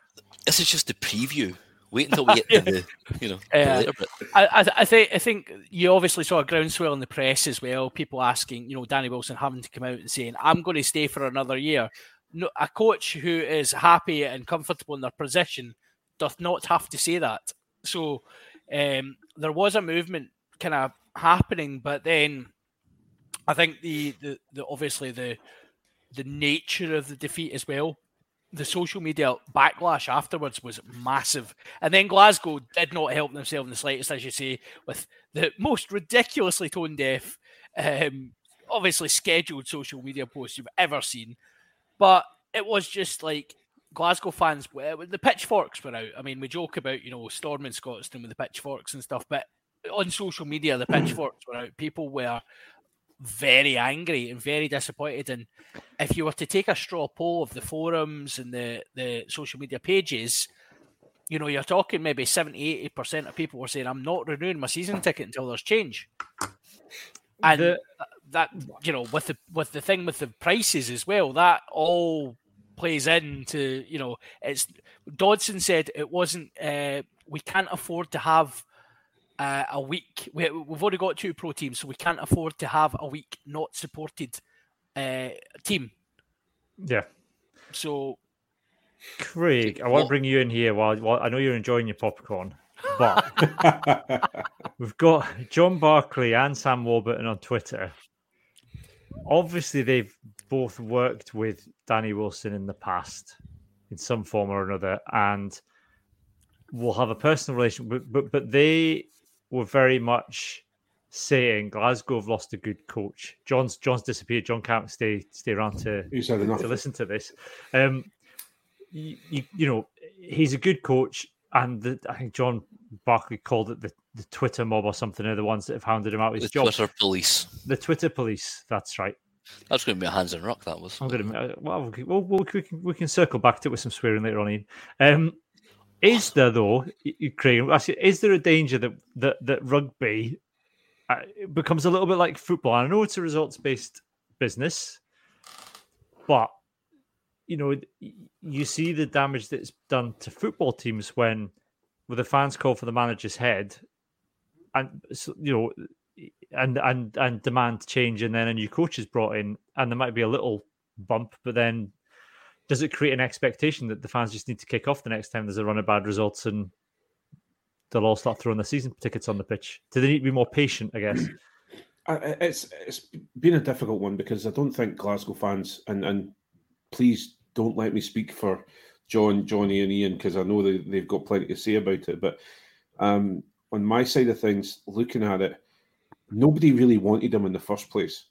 this is just the preview. Wait until we get to <laughs> the, you know, the Yeah. later bit. I, I, I think I think you obviously saw a groundswell in the press as well. People asking, you know, Danny Wilson having to come out and saying, "I'm going to stay for another year." No, a coach who is happy and comfortable in their position doth not have to say that. So um, there was a movement kind of happening, but then I think the, the, the obviously the the nature of the defeat as well. The social media backlash afterwards was massive, and then Glasgow did not help themselves in the slightest, as you say, with the most ridiculously tone deaf, um, obviously scheduled social media posts you've ever seen. But it was just like Glasgow fans, the pitchforks were out. I mean, we joke about you know storming Scotstoun with the pitchforks and stuff, but on social media the <clears throat> pitchforks were out. People were very angry and very disappointed. And if you were to take a straw poll of the forums and the, the social media pages, you know, you're talking maybe 70, 80% of people were saying, I'm not renewing my season ticket until there's change. And The- that, you know, with the with the thing with the prices as well, that all plays into, you know, it's Dodson said it wasn't uh, we can't afford to have uh, a week. We, we've already got two pro teams, so we can't afford to have a week not supported uh, team. Yeah. So Craig, I want to bring you in here while, while I know you're enjoying your popcorn, but <laughs> we've got John Barclay and Sam Warburton on Twitter. Obviously, they've both worked with Danny Wilson in the past in some form or another, and will have a personal relation. But, but but they were very much saying Glasgow have lost a good coach. John's John's disappeared. John can't stay stay around to Who's had enough? to listen to this. Um, you, you, you know, he's a good coach, and the, I think John Barclay called it the, the Twitter mob or something. Are the ones that have hounded him out his The job. Twitter police. The Twitter police. That's right. That's going to be a hands and rock. That was. I'm going to. Well, we, we'll, we'll, we can we can circle back to it with some swearing later on. Ian. Um, is there though, Craig? Is there a danger that that that rugby uh, becomes a little bit like football? I know it's a results based business, but you know, you see the damage that's done to football teams when, with the fans call for the manager's head, and you know, and and and demand change, and then a new coach is brought in, and there might be a little bump, but then does it create an expectation that the fans just need to kick off the next time there's a run of bad results and they'll all start throwing the season tickets on the pitch? Do they need to be more patient? I guess. <clears throat> I- I- it's it's been a difficult one because I don't think Glasgow fans and and please don't let me speak for John, Johnny, and Ian because I know they, they've got plenty to say about it. But um, on my side of things, looking at it, nobody really wanted him in the first place,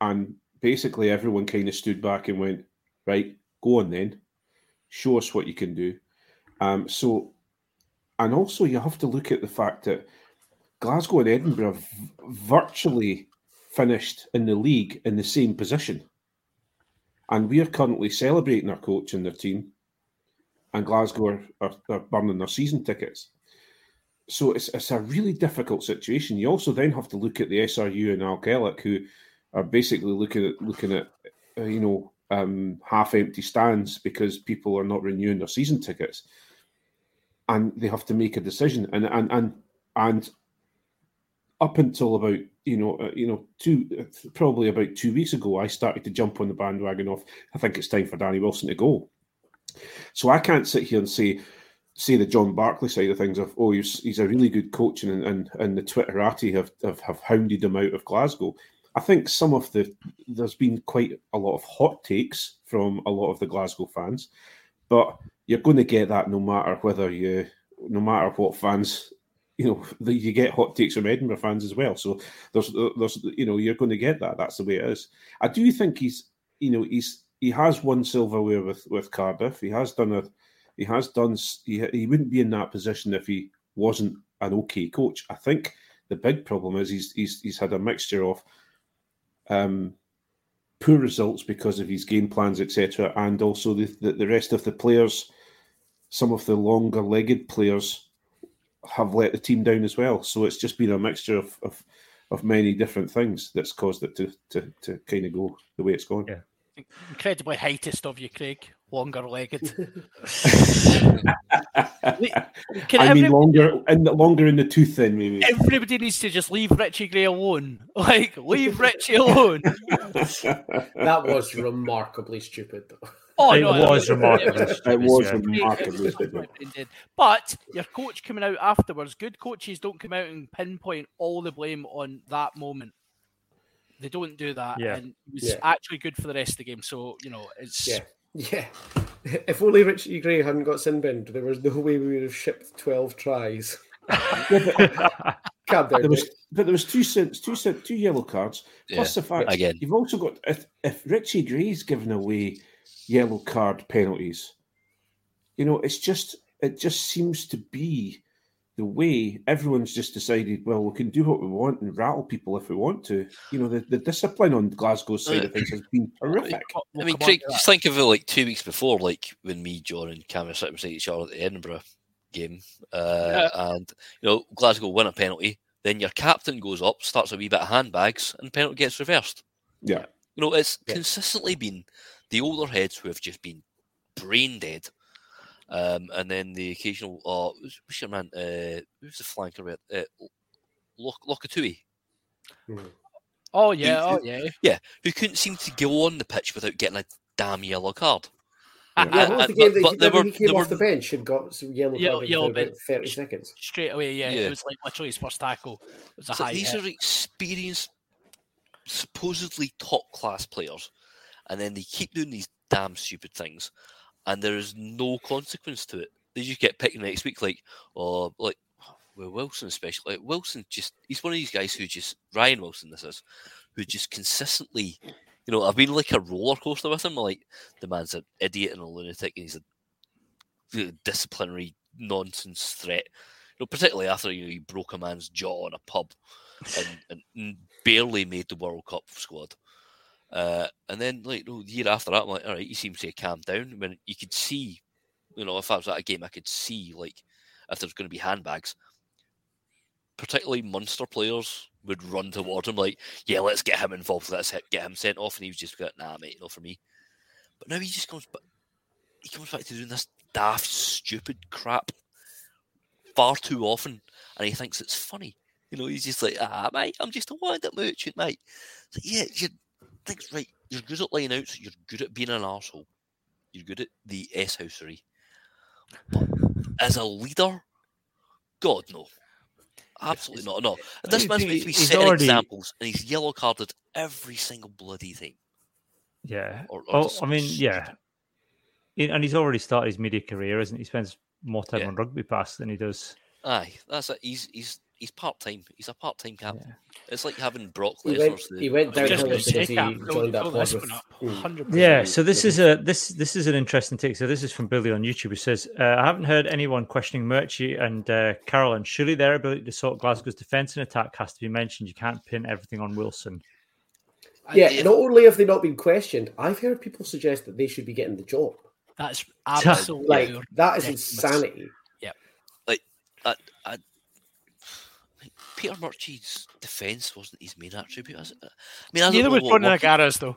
and basically everyone kind of stood back and went, "Right, go on then, show us what you can do." Um, so, and also you have to look at the fact that Glasgow and Edinburgh virtually finished in the league in the same position. And we are currently celebrating our coach and their team, and Glasgow are, are, are burning their season tickets. So it's, it's a really difficult situation. You also then have to look at the SRU and Al Kellock, who are basically looking at looking at uh, you know um, half empty stands because people are not renewing their season tickets, and they have to make a decision. And and and and up until about you know uh, you know two probably about two weeks ago, I started to jump on the bandwagon of I think it's time for Danny Wilson to go. So I can't sit here and say say the John Barclay side of things of oh he's, he's a really good coach and and, and the Twitterati have, have have hounded him out of Glasgow. I think some of the there's been quite a lot of hot takes from a lot of the Glasgow fans, but you're going to get that no matter whether you no matter what fans you know <laughs> the, you get hot takes from Edinburgh fans as well. So there's there's you know you're going to get that. That's the way it is. I do think he's you know he's he has won silverware with with Cardiff. He has done a he has done he he wouldn't be in that position if he wasn't an okay coach. I think the big problem is he's he's he's had a mixture of um poor results because of his game plans etc and also the, the the rest of the players some of the longer legged players have let the team down as well. So it's just been a mixture of of, of many different things that's caused it to to, to kind of go the way it's gone. Yeah. incredibly heightest of you, Craig. Longer legged. <laughs> Can I mean, longer and longer in the tooth, then maybe. Everybody needs to just leave Richie Gray alone. <laughs> Like, leave Richie alone. <laughs> That was remarkably stupid, though. Oh, It no, was remarkably it was- it was Yeah. remarkably stupid. But your coach coming out afterwards, good coaches don't come out and pinpoint all the blame on that moment. They don't do that, Yeah. and it was Yeah. actually good for the rest of the game. So you know, it's Yeah, yeah. <laughs> If only Richie Gray hadn't got sinbinned, there was no way we would have shipped twelve tries. <laughs> Calm down. There was, but there was two cents, two cent, two yellow cards. Plus the fact again. you've also got if, if Richie Gray's given away yellow card penalties, you know, it's just it just seems to be the way everyone's just decided, well, we can do what we want and rattle people if we want to. You know, the, the discipline on Glasgow's side of things has been horrific. I mean, Craig, just think of it like two weeks before, like when me, John, and Cameron sat beside each other at the Edinburgh game, uh, yeah. and you know Glasgow win a penalty, then your captain goes up, starts a wee bit of handbags, and penalty gets reversed. Yeah, you know it's yeah. consistently been the older heads who have just been brain dead um, and then the occasional, oh, who's your man? Uh, who's the flanker? Uh, Lokotui. Mm. Oh yeah, who, oh yeah, yeah. Who couldn't seem to go on the pitch without getting a damn yellow card. Yeah, yeah what was the game but, that, but he, he came off were, the bench and got some yellow card yellow, for about thirty seconds? Straight away, yeah. yeah. It was like literally his first tackle. It was a so high. These hit. are experienced, supposedly top class players, and then they keep doing these damn stupid things and there is no consequence to it. They just get picked next week, like, or oh, like, well, Wilson especially. Like Wilson, just he's one of these guys who just Ryan Wilson, this is, who just consistently, you know, I've been like a roller coaster with him. Like the man's an idiot and a lunatic, and he's a disciplinary nonsense threat. You know, particularly after you know, he broke a man's jaw in a pub and, and barely made the World Cup squad. Uh, and then, like, the year after that, I'm like, all right, he seems to have calmed down. I mean, you could see, you know, if I was at a game, I could see, like, if there's going to be handbags, particularly Munster players would run towards him, like, yeah, let's get him involved, let's get him sent off. And he was just like, nah, mate, know, for me. But now he just comes, but he comes back to doing this daft, stupid crap far too often, and he thinks it's funny. You know, he's just like, ah, mate, I'm just a wind up merchant, mate. Yeah, you're things right. You're good at laying out. You're good at being an asshole. You're good at the S housery. But as a leader, God no. Absolutely not. No. This man's meant me be setting already... examples, and he's yellow carded every single bloody thing. Yeah. Or, or I mean, yeah. And he's already started his media career, isn't he? He spends more time yeah. on rugby pass than he does. Aye, that's it. He's he's he's part time. He's a part time captain. Yeah. It's like having Brock Lesnar. He went, he went down he joined that pod with, Yeah, so this is a this this is an interesting take. So this is from Billy on YouTube. He says, uh, "I haven't heard anyone questioning Murchie and uh, Carolan. Surely their ability to sort Glasgow's defence and attack has to be mentioned. You can't pin everything on Wilson." Yeah, not only have they not been questioned, I've heard people suggest that they should be getting the job. That's <laughs> absolutely like that is insanity. Yeah, like I, I Peter Murchie's defence wasn't his main attribute, is it? I mean, I neither was Jordan Nagaras though.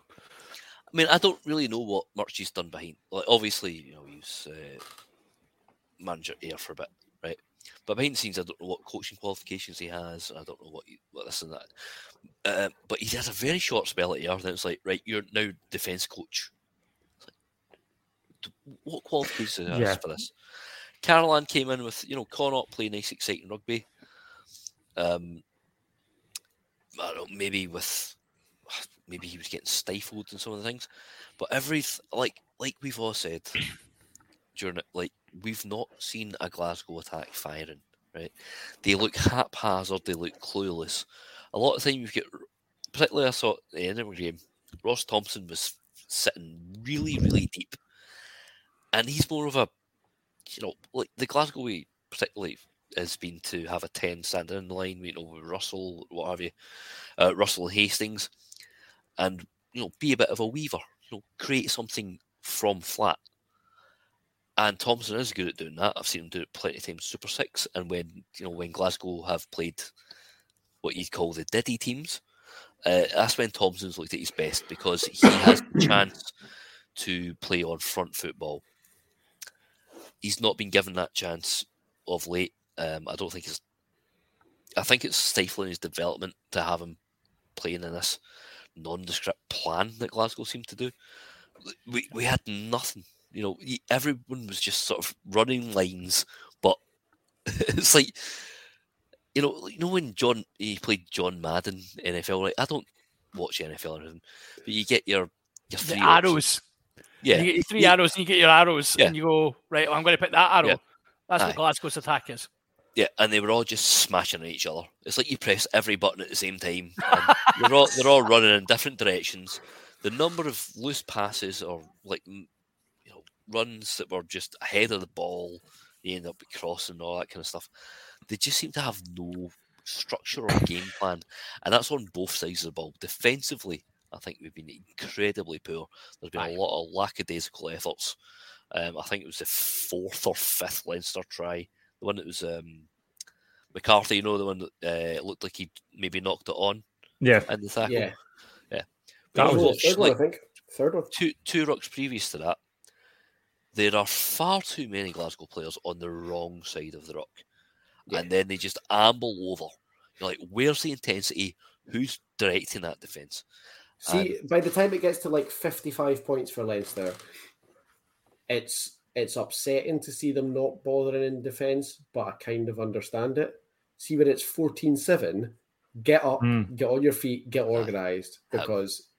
I mean, I don't really know what Murchie's done behind. Like, obviously, you know, he's uh, manager here for a bit, right? But behind the scenes, I don't know what coaching qualifications he has. I don't know what he, what this and that. Uh, but he had a very short spell at here. and it's like, right, you're now defence coach. Like, what qualifications yeah. for this? Carolan came in with, you know, Connacht play nice, exciting rugby. Um, I don't know, maybe with maybe he was getting stifled in some of the things, but every like like we've all said <clears throat> during it, like we've not seen a Glasgow attack firing. Right, they look haphazard, they look clueless. A lot of time you get, particularly I saw the Edinburgh game, Ross Thompson was sitting really, really deep, and he's more of a, you know, like the Glasgow way, particularly has been to have a 10 standing in line, you know, with Russell, what have you, uh, Russell Hastings, and, you know, be a bit of a weaver, you know, create something from flat. And Thompson is good at doing that. I've seen him do it plenty of times, Super Six, and when, you know, when Glasgow have played what you'd call the Diddy teams, uh, that's when Thompson's looked at his best because he has the <coughs> chance to play on front football. He's not been given that chance of late. Um, I don't think it's. I think it's stifling his development to have him playing in this nondescript plan that Glasgow seemed to do. We we had nothing. You know, everyone was just sort of running lines, but <laughs> it's like you know, you know when John he played John Madden NFL. Like I don't watch NFL or anything, but you get your your three arrows. Yeah, you get your three yeah. arrows, and you get your arrows, yeah. and you go right. Well, I'm going to pick that arrow. Yeah. That's Aye. what Glasgow's attack is. Yeah, and they were all just smashing at each other. It's like you press every button at the same time. they're all they're all running in different directions. The number of loose passes or like you know runs that were just ahead of the ball, you end up crossing and all that kind of stuff. they just seem to have no structure or game plan, and that's on both sides of the ball. Defensively, I think we've been incredibly poor. There's been a lot of lackadaisical efforts. Um, I think it was the fourth or fifth Leinster try, the one that was um, McCarthy. You know, the one that uh, looked like he maybe knocked it on Yeah, in the tackle. Yeah, yeah. That was you it. watch, third one, I like, think. Third one. two two rucks previous to that, there are far too many Glasgow players on the wrong side of the ruck, Yeah. and then they just amble over. You're like, where's the intensity? Who's directing that defence? See, by the time it gets to like 55 points for Leinster, it's it's upsetting to see them not bothering in defence, but I kind of understand it. See, when it's 14 7, get up, Mm. get on your feet, get organised, because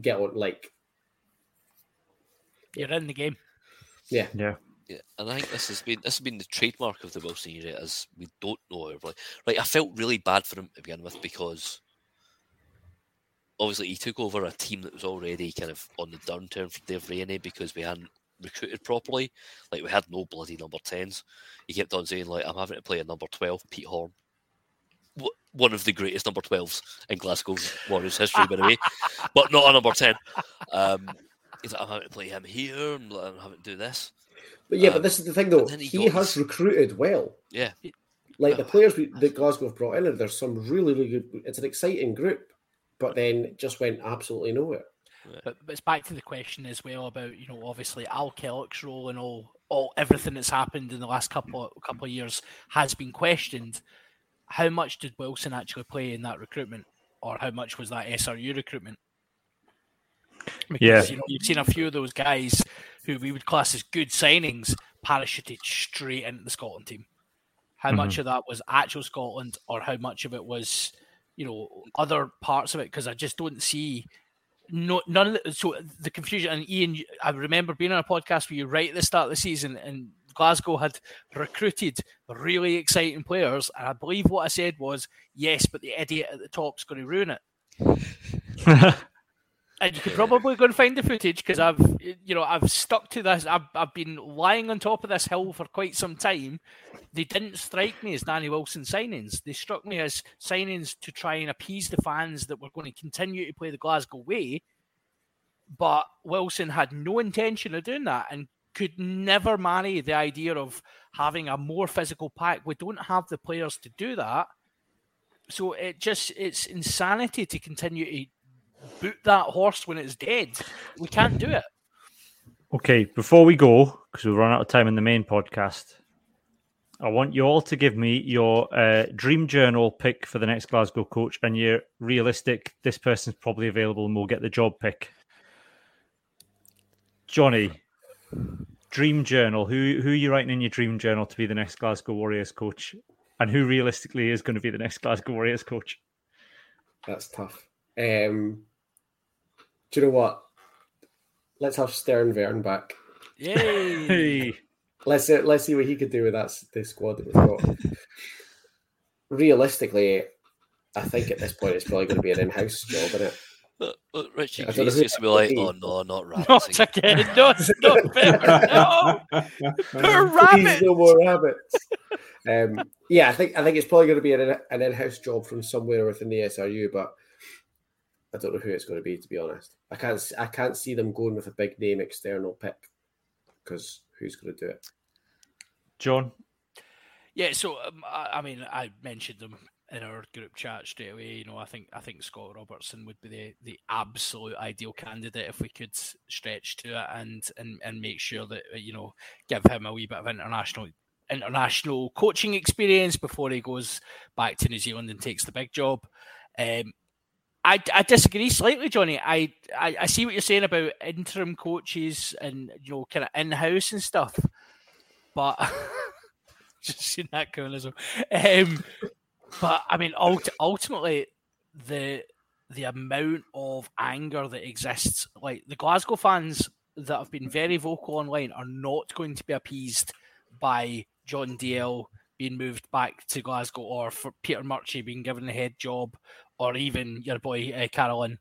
get on, like, You're in the game. yeah. yeah. Yeah, and I think this has been this has been the trademark of the Wilson era, as we don't know everybody. Like I felt really bad for him to begin with because obviously he took over a team that was already kind of on the downturn for Dave Rennie because we hadn't recruited properly. Like we had no bloody number tens. He kept on saying like I'm having to play a number twelve, Pete Horne. One of the greatest number twelves in Glasgow Warriors history, by the way, <laughs> but not a number ten. Um, he's like, I'm having to play him here, and I'm having to do this. But yeah, Um, but this is the thing, though. he He, has recruited well. Yeah, Like the players we, that Glasgow have brought in, there's some really, really good. It's an exciting group, but then just went absolutely nowhere. But, but it's back to the question as well about you know obviously Al Kellock's role and all all everything that's happened in the last couple couple of years has been questioned. How much did Wilson actually play in that recruitment, or how much was that SRU recruitment? Because, Yeah. you know, you've seen a few of those guys who we would class as good signings parachuted straight into the Scotland team. How mm-hmm. much of that was actual Scotland, or how much of it was, you know, other parts of it? Because I just don't see no none of the, so the confusion and Ian I remember being on a podcast with you right at the start of the season and Glasgow had recruited really exciting players and I believe what I said was yes but the idiot at the top's going to ruin it <laughs> and you could probably go and find the footage because I've you know I've stuck to this. I've, I've been lying on top of this hill for quite some time. They didn't strike me as Danny Wilson signings. They struck me as signings to try and appease the fans that were going to continue to play the Glasgow way. But Wilson had no intention of doing that and could never marry the idea of having a more physical pack. We don't have the players to do that. So it just it's insanity to continue to boot that horse when it's dead. We can't do it. Okay, before we go, because we've run out of time in the main podcast, I want you all to give me your uh, dream journal pick for the next Glasgow coach and your realistic, this person's probably available and we'll get the job pick. Johnny, dream journal. Who who are you writing in your dream journal to be the next Glasgow Warriors coach? And who realistically is going to be the next Glasgow Warriors coach? That's tough. Um, do you know what? Let's have Stern Vern back. Yay! Hey, Let's see, let's see what he could do with that s- the squad that we've got. Realistically, I think at this point it's probably going to be an in-house job, isn't it? But, but Richie I don't Grace used to be like, be. oh no, not <laughs> rabbits. not again. <laughs> No, it's not <laughs> fair. No, poor rabbit. no more rabbits. um, yeah, I think I think it's probably going to be an, an in-house job from somewhere within the SRU, but I don't know who it's going to be. To be honest, I can't s- I can't see them going with a big name external pick because who's going to do it? John. Yeah, so um, I, I mean, I mentioned them in our group chat straight away. You know, I think I think Scott Robertson would be the, the absolute ideal candidate if we could stretch to it and and and make sure that uh, you know give him a wee bit of international international coaching experience before he goes back to New Zealand and takes the big job. Um, I, I disagree slightly, Johnny. I, I I see what you're saying about interim coaches and you know kind of in house and stuff, but <laughs> just seen that coming as well. Um, but I mean, ult- ultimately, the the amount of anger that exists, like the Glasgow fans that have been very vocal online, are not going to be appeased by John Dalziel being moved back to Glasgow, or for Peter Murchie being given the head job, or even your boy uh, Carolan.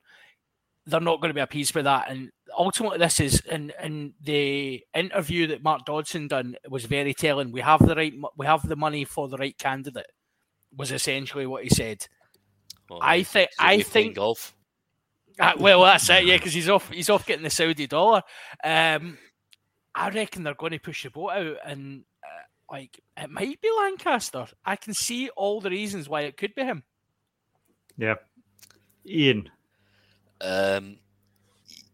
They're not going to be appeased by that, and ultimately this is in in the interview that Mark Dodson done was very telling. We have the right, we have the money for the right candidate. Was essentially what he said. Well, I think- is he I think- golf. Uh, well, that's it, yeah, because he's off. He's off getting the Saudi dollar. Um, I reckon they're going to push the boat out, and uh, like it might be Lancaster. I can see all the reasons why it could be him. Yeah. Ian. Um,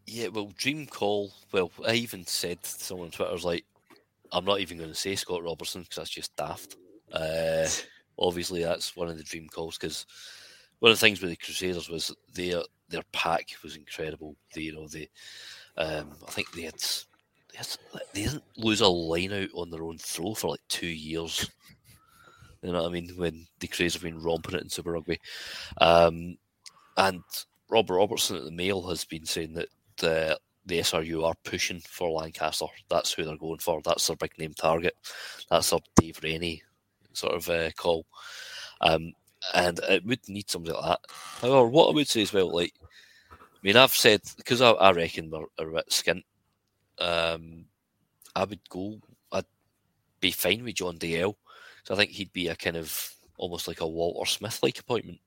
yeah, well, Dream Call. Well, I even said to someone on Twitter, I was like, I'm not even going to say Scott Robertson because that's just daft. Uh, <laughs> obviously, that's one of the dream calls because one of the things with the Crusaders was their their pack was incredible. They, you know, they, um, I think they had, they had they didn't lose a line out on their own throw for like two years. You know what I mean? When the Crays have been romping it in Super Rugby, um, and Rob Robertson at the Mail has been saying that uh, the SRU are pushing for Lancaster. That's who they're going for. That's their big name target. That's their Dave Rennie sort of uh, call. Um, and it would need somebody like that. However, what I would say as well, like, I mean, I've said because I, I reckon they're, are a bit skint. Um, I would go. I'd be fine with John Dalziel. So I think he'd be a kind of almost like a Walter Smith like appointment.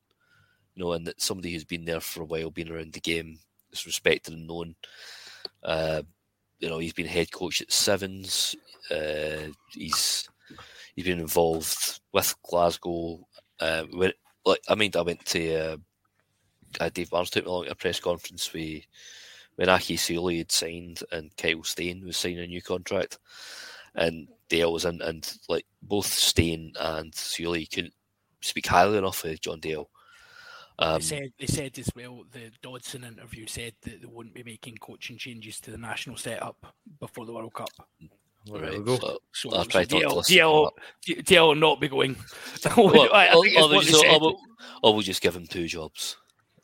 You know, and that somebody who's been there for a while, been around the game, is respected and known. Uh, you know, he's been head coach at Sevens. Uh, he's he's been involved with Glasgow. Uh, when, like I mean, I went to uh, uh, Dave Barnes took me along to a press conference with when Aki Seiuli had signed and Kyle Steyn was signing a new contract, and Dalziel was in, and like both Steyn and Seiuli couldn't speak highly enough of John Dalziel. Um, they said they said as well. The Dodson interview said that they wouldn't be making coaching changes to the national setup before the World Cup. Well, there right, we go. so So, I'll so try not to DL, listen to DL, DL not be going. <laughs> Well, I, I or- think it's or they what just- or we'll, or we'll just give him two jobs.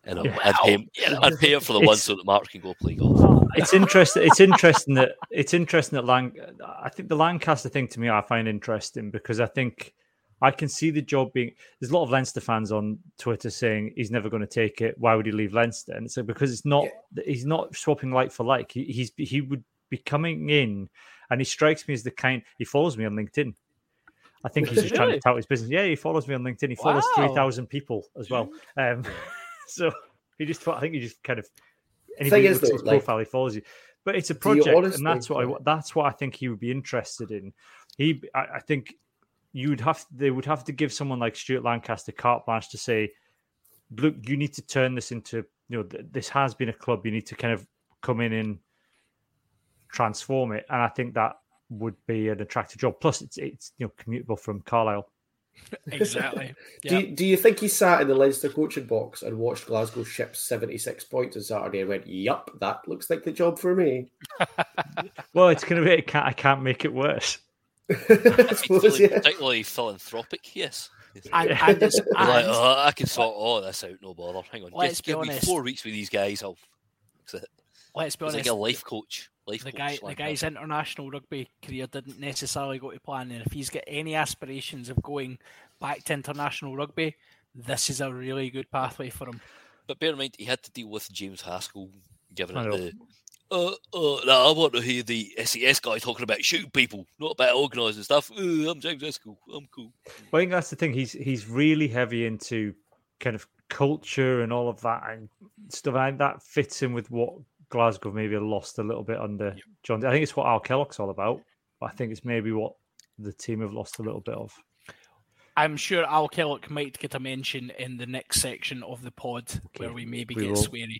You know, Yeah. I'd pay him. You know. I'd pay him for the <laughs> one so that Mark can go play golf. It's interesting. It's interesting that it's interesting that Lang. I think the Lancaster thing to me, I find interesting because I think I can see the job being. There's a lot of Leinster fans on Twitter saying he's never going to take it. Why would he leave Leinster? And so because it's not, he's not swapping like for like. He, he's he would be coming in, and he strikes me as the kind. He follows me on LinkedIn. I think he's just trying to tout his business. Yeah, he follows me on LinkedIn. He follows Wow. three thousand people as well. Um, <laughs> so he just, I think he just kind of. Anybody Thing is, looks though, his like- profile, he follows you. But it's a project, honestly- and that's what I, that's what I think he would be interested in. He, I, I think, you would have they would have to give someone like Stuart Lancaster carte blanche to say, look, you need to turn this into you know th- this has been a club. You need to kind of come in and transform it, and I think that would be an attractive job. Plus, it's it's you know commutable from Carlisle. <laughs> exactly. Do, you, do you think he sat in the Leinster coaching box and watched Glasgow ship 76 points on Saturday and went, Yup, that looks like the job for me? <laughs> Well, it's going to be. I can't, I can't make it worse. <laughs> I suppose, Particularly, yeah. particularly philanthropic, yes. And, and, it's- You're like, oh, I can sort all this out, no bother. Hang on, Let's just be give me honest. four weeks with these guys. I'll. It's let's be like honest. a life coach. Life the coach. guy, the guy's that. international rugby career didn't necessarily go to plan, and if he's got any aspirations of going back to international rugby, this is a really good pathway for him. But bear in mind, he had to deal with James Haskell giving I it know. the. Uh, uh, no, I want to hear the SES guy talking about shooting people, not about organising stuff. Uh, I'm James Haskell. I'm cool. Well, I think that's the thing. He's he's really heavy into kind of culture and all of that and stuff. And that fits in with what Glasgow maybe lost a little bit under John. I think it's what Al Kellock's all about. I think it's maybe what the team have lost a little bit of. I'm sure Al Kellock might get a mention in the next section of the pod where we maybe we get will. sweary.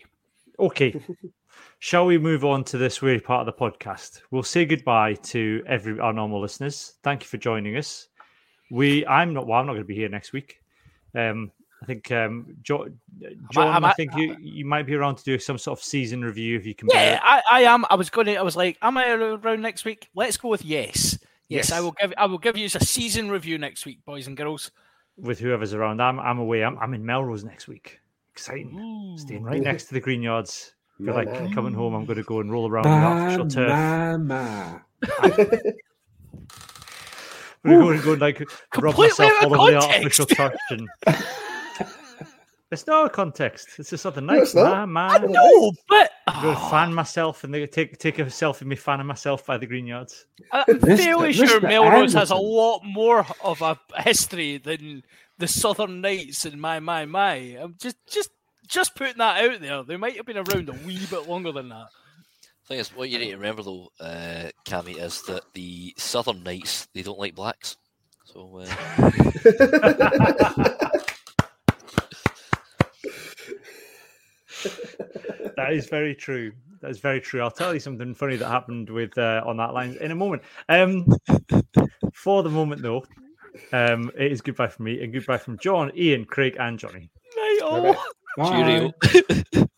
Okay. <laughs> Shall we move on to this weird part of the podcast? We'll say goodbye to every our normal listeners. Thank you for joining us. We, I'm not. Well, I'm not going to be here next week. Um, I think um, jo- John. am I I- think you you might be around to do some sort of season review if you can. Yeah. I, I am. I was going to. I was like, am I around next week? Let's go with yes. Yes, I will give. I will give you a season review next week, boys and girls. with whoever's around. I'm I'm away. I'm I'm in Melrose next week. Exciting. Staying right next to the Greenyards. Feel like Man. coming home. I'm going to go and roll around the artificial turf. Mama. <laughs> We're going to go and like <laughs> rub myself out all over the artificial turf and <laughs> It's not a context. It's the Southern No, Knights. it's not. Nah, I man. know, but I'm going to fan myself and they take take a selfie of me fanning myself by the green yards. <laughs> I'm fairly sure Mr. Melrose has a lot more of a history than the Southern Knights and my my my. I'm just just just putting that out there. They might have been around a wee bit longer than that. Thing is, what you need to remember though, uh, Cammy, is that the Southern Knights they don't like blacks. So uh, <laughs> <laughs> That is very true. That is very true. I'll tell you something funny that happened with uh, on that line in a moment. Um, for the moment, though, um, it is goodbye from me and goodbye from John, Ian, Craig, and Johnny. Right, oh. Bye. cheerio. <laughs>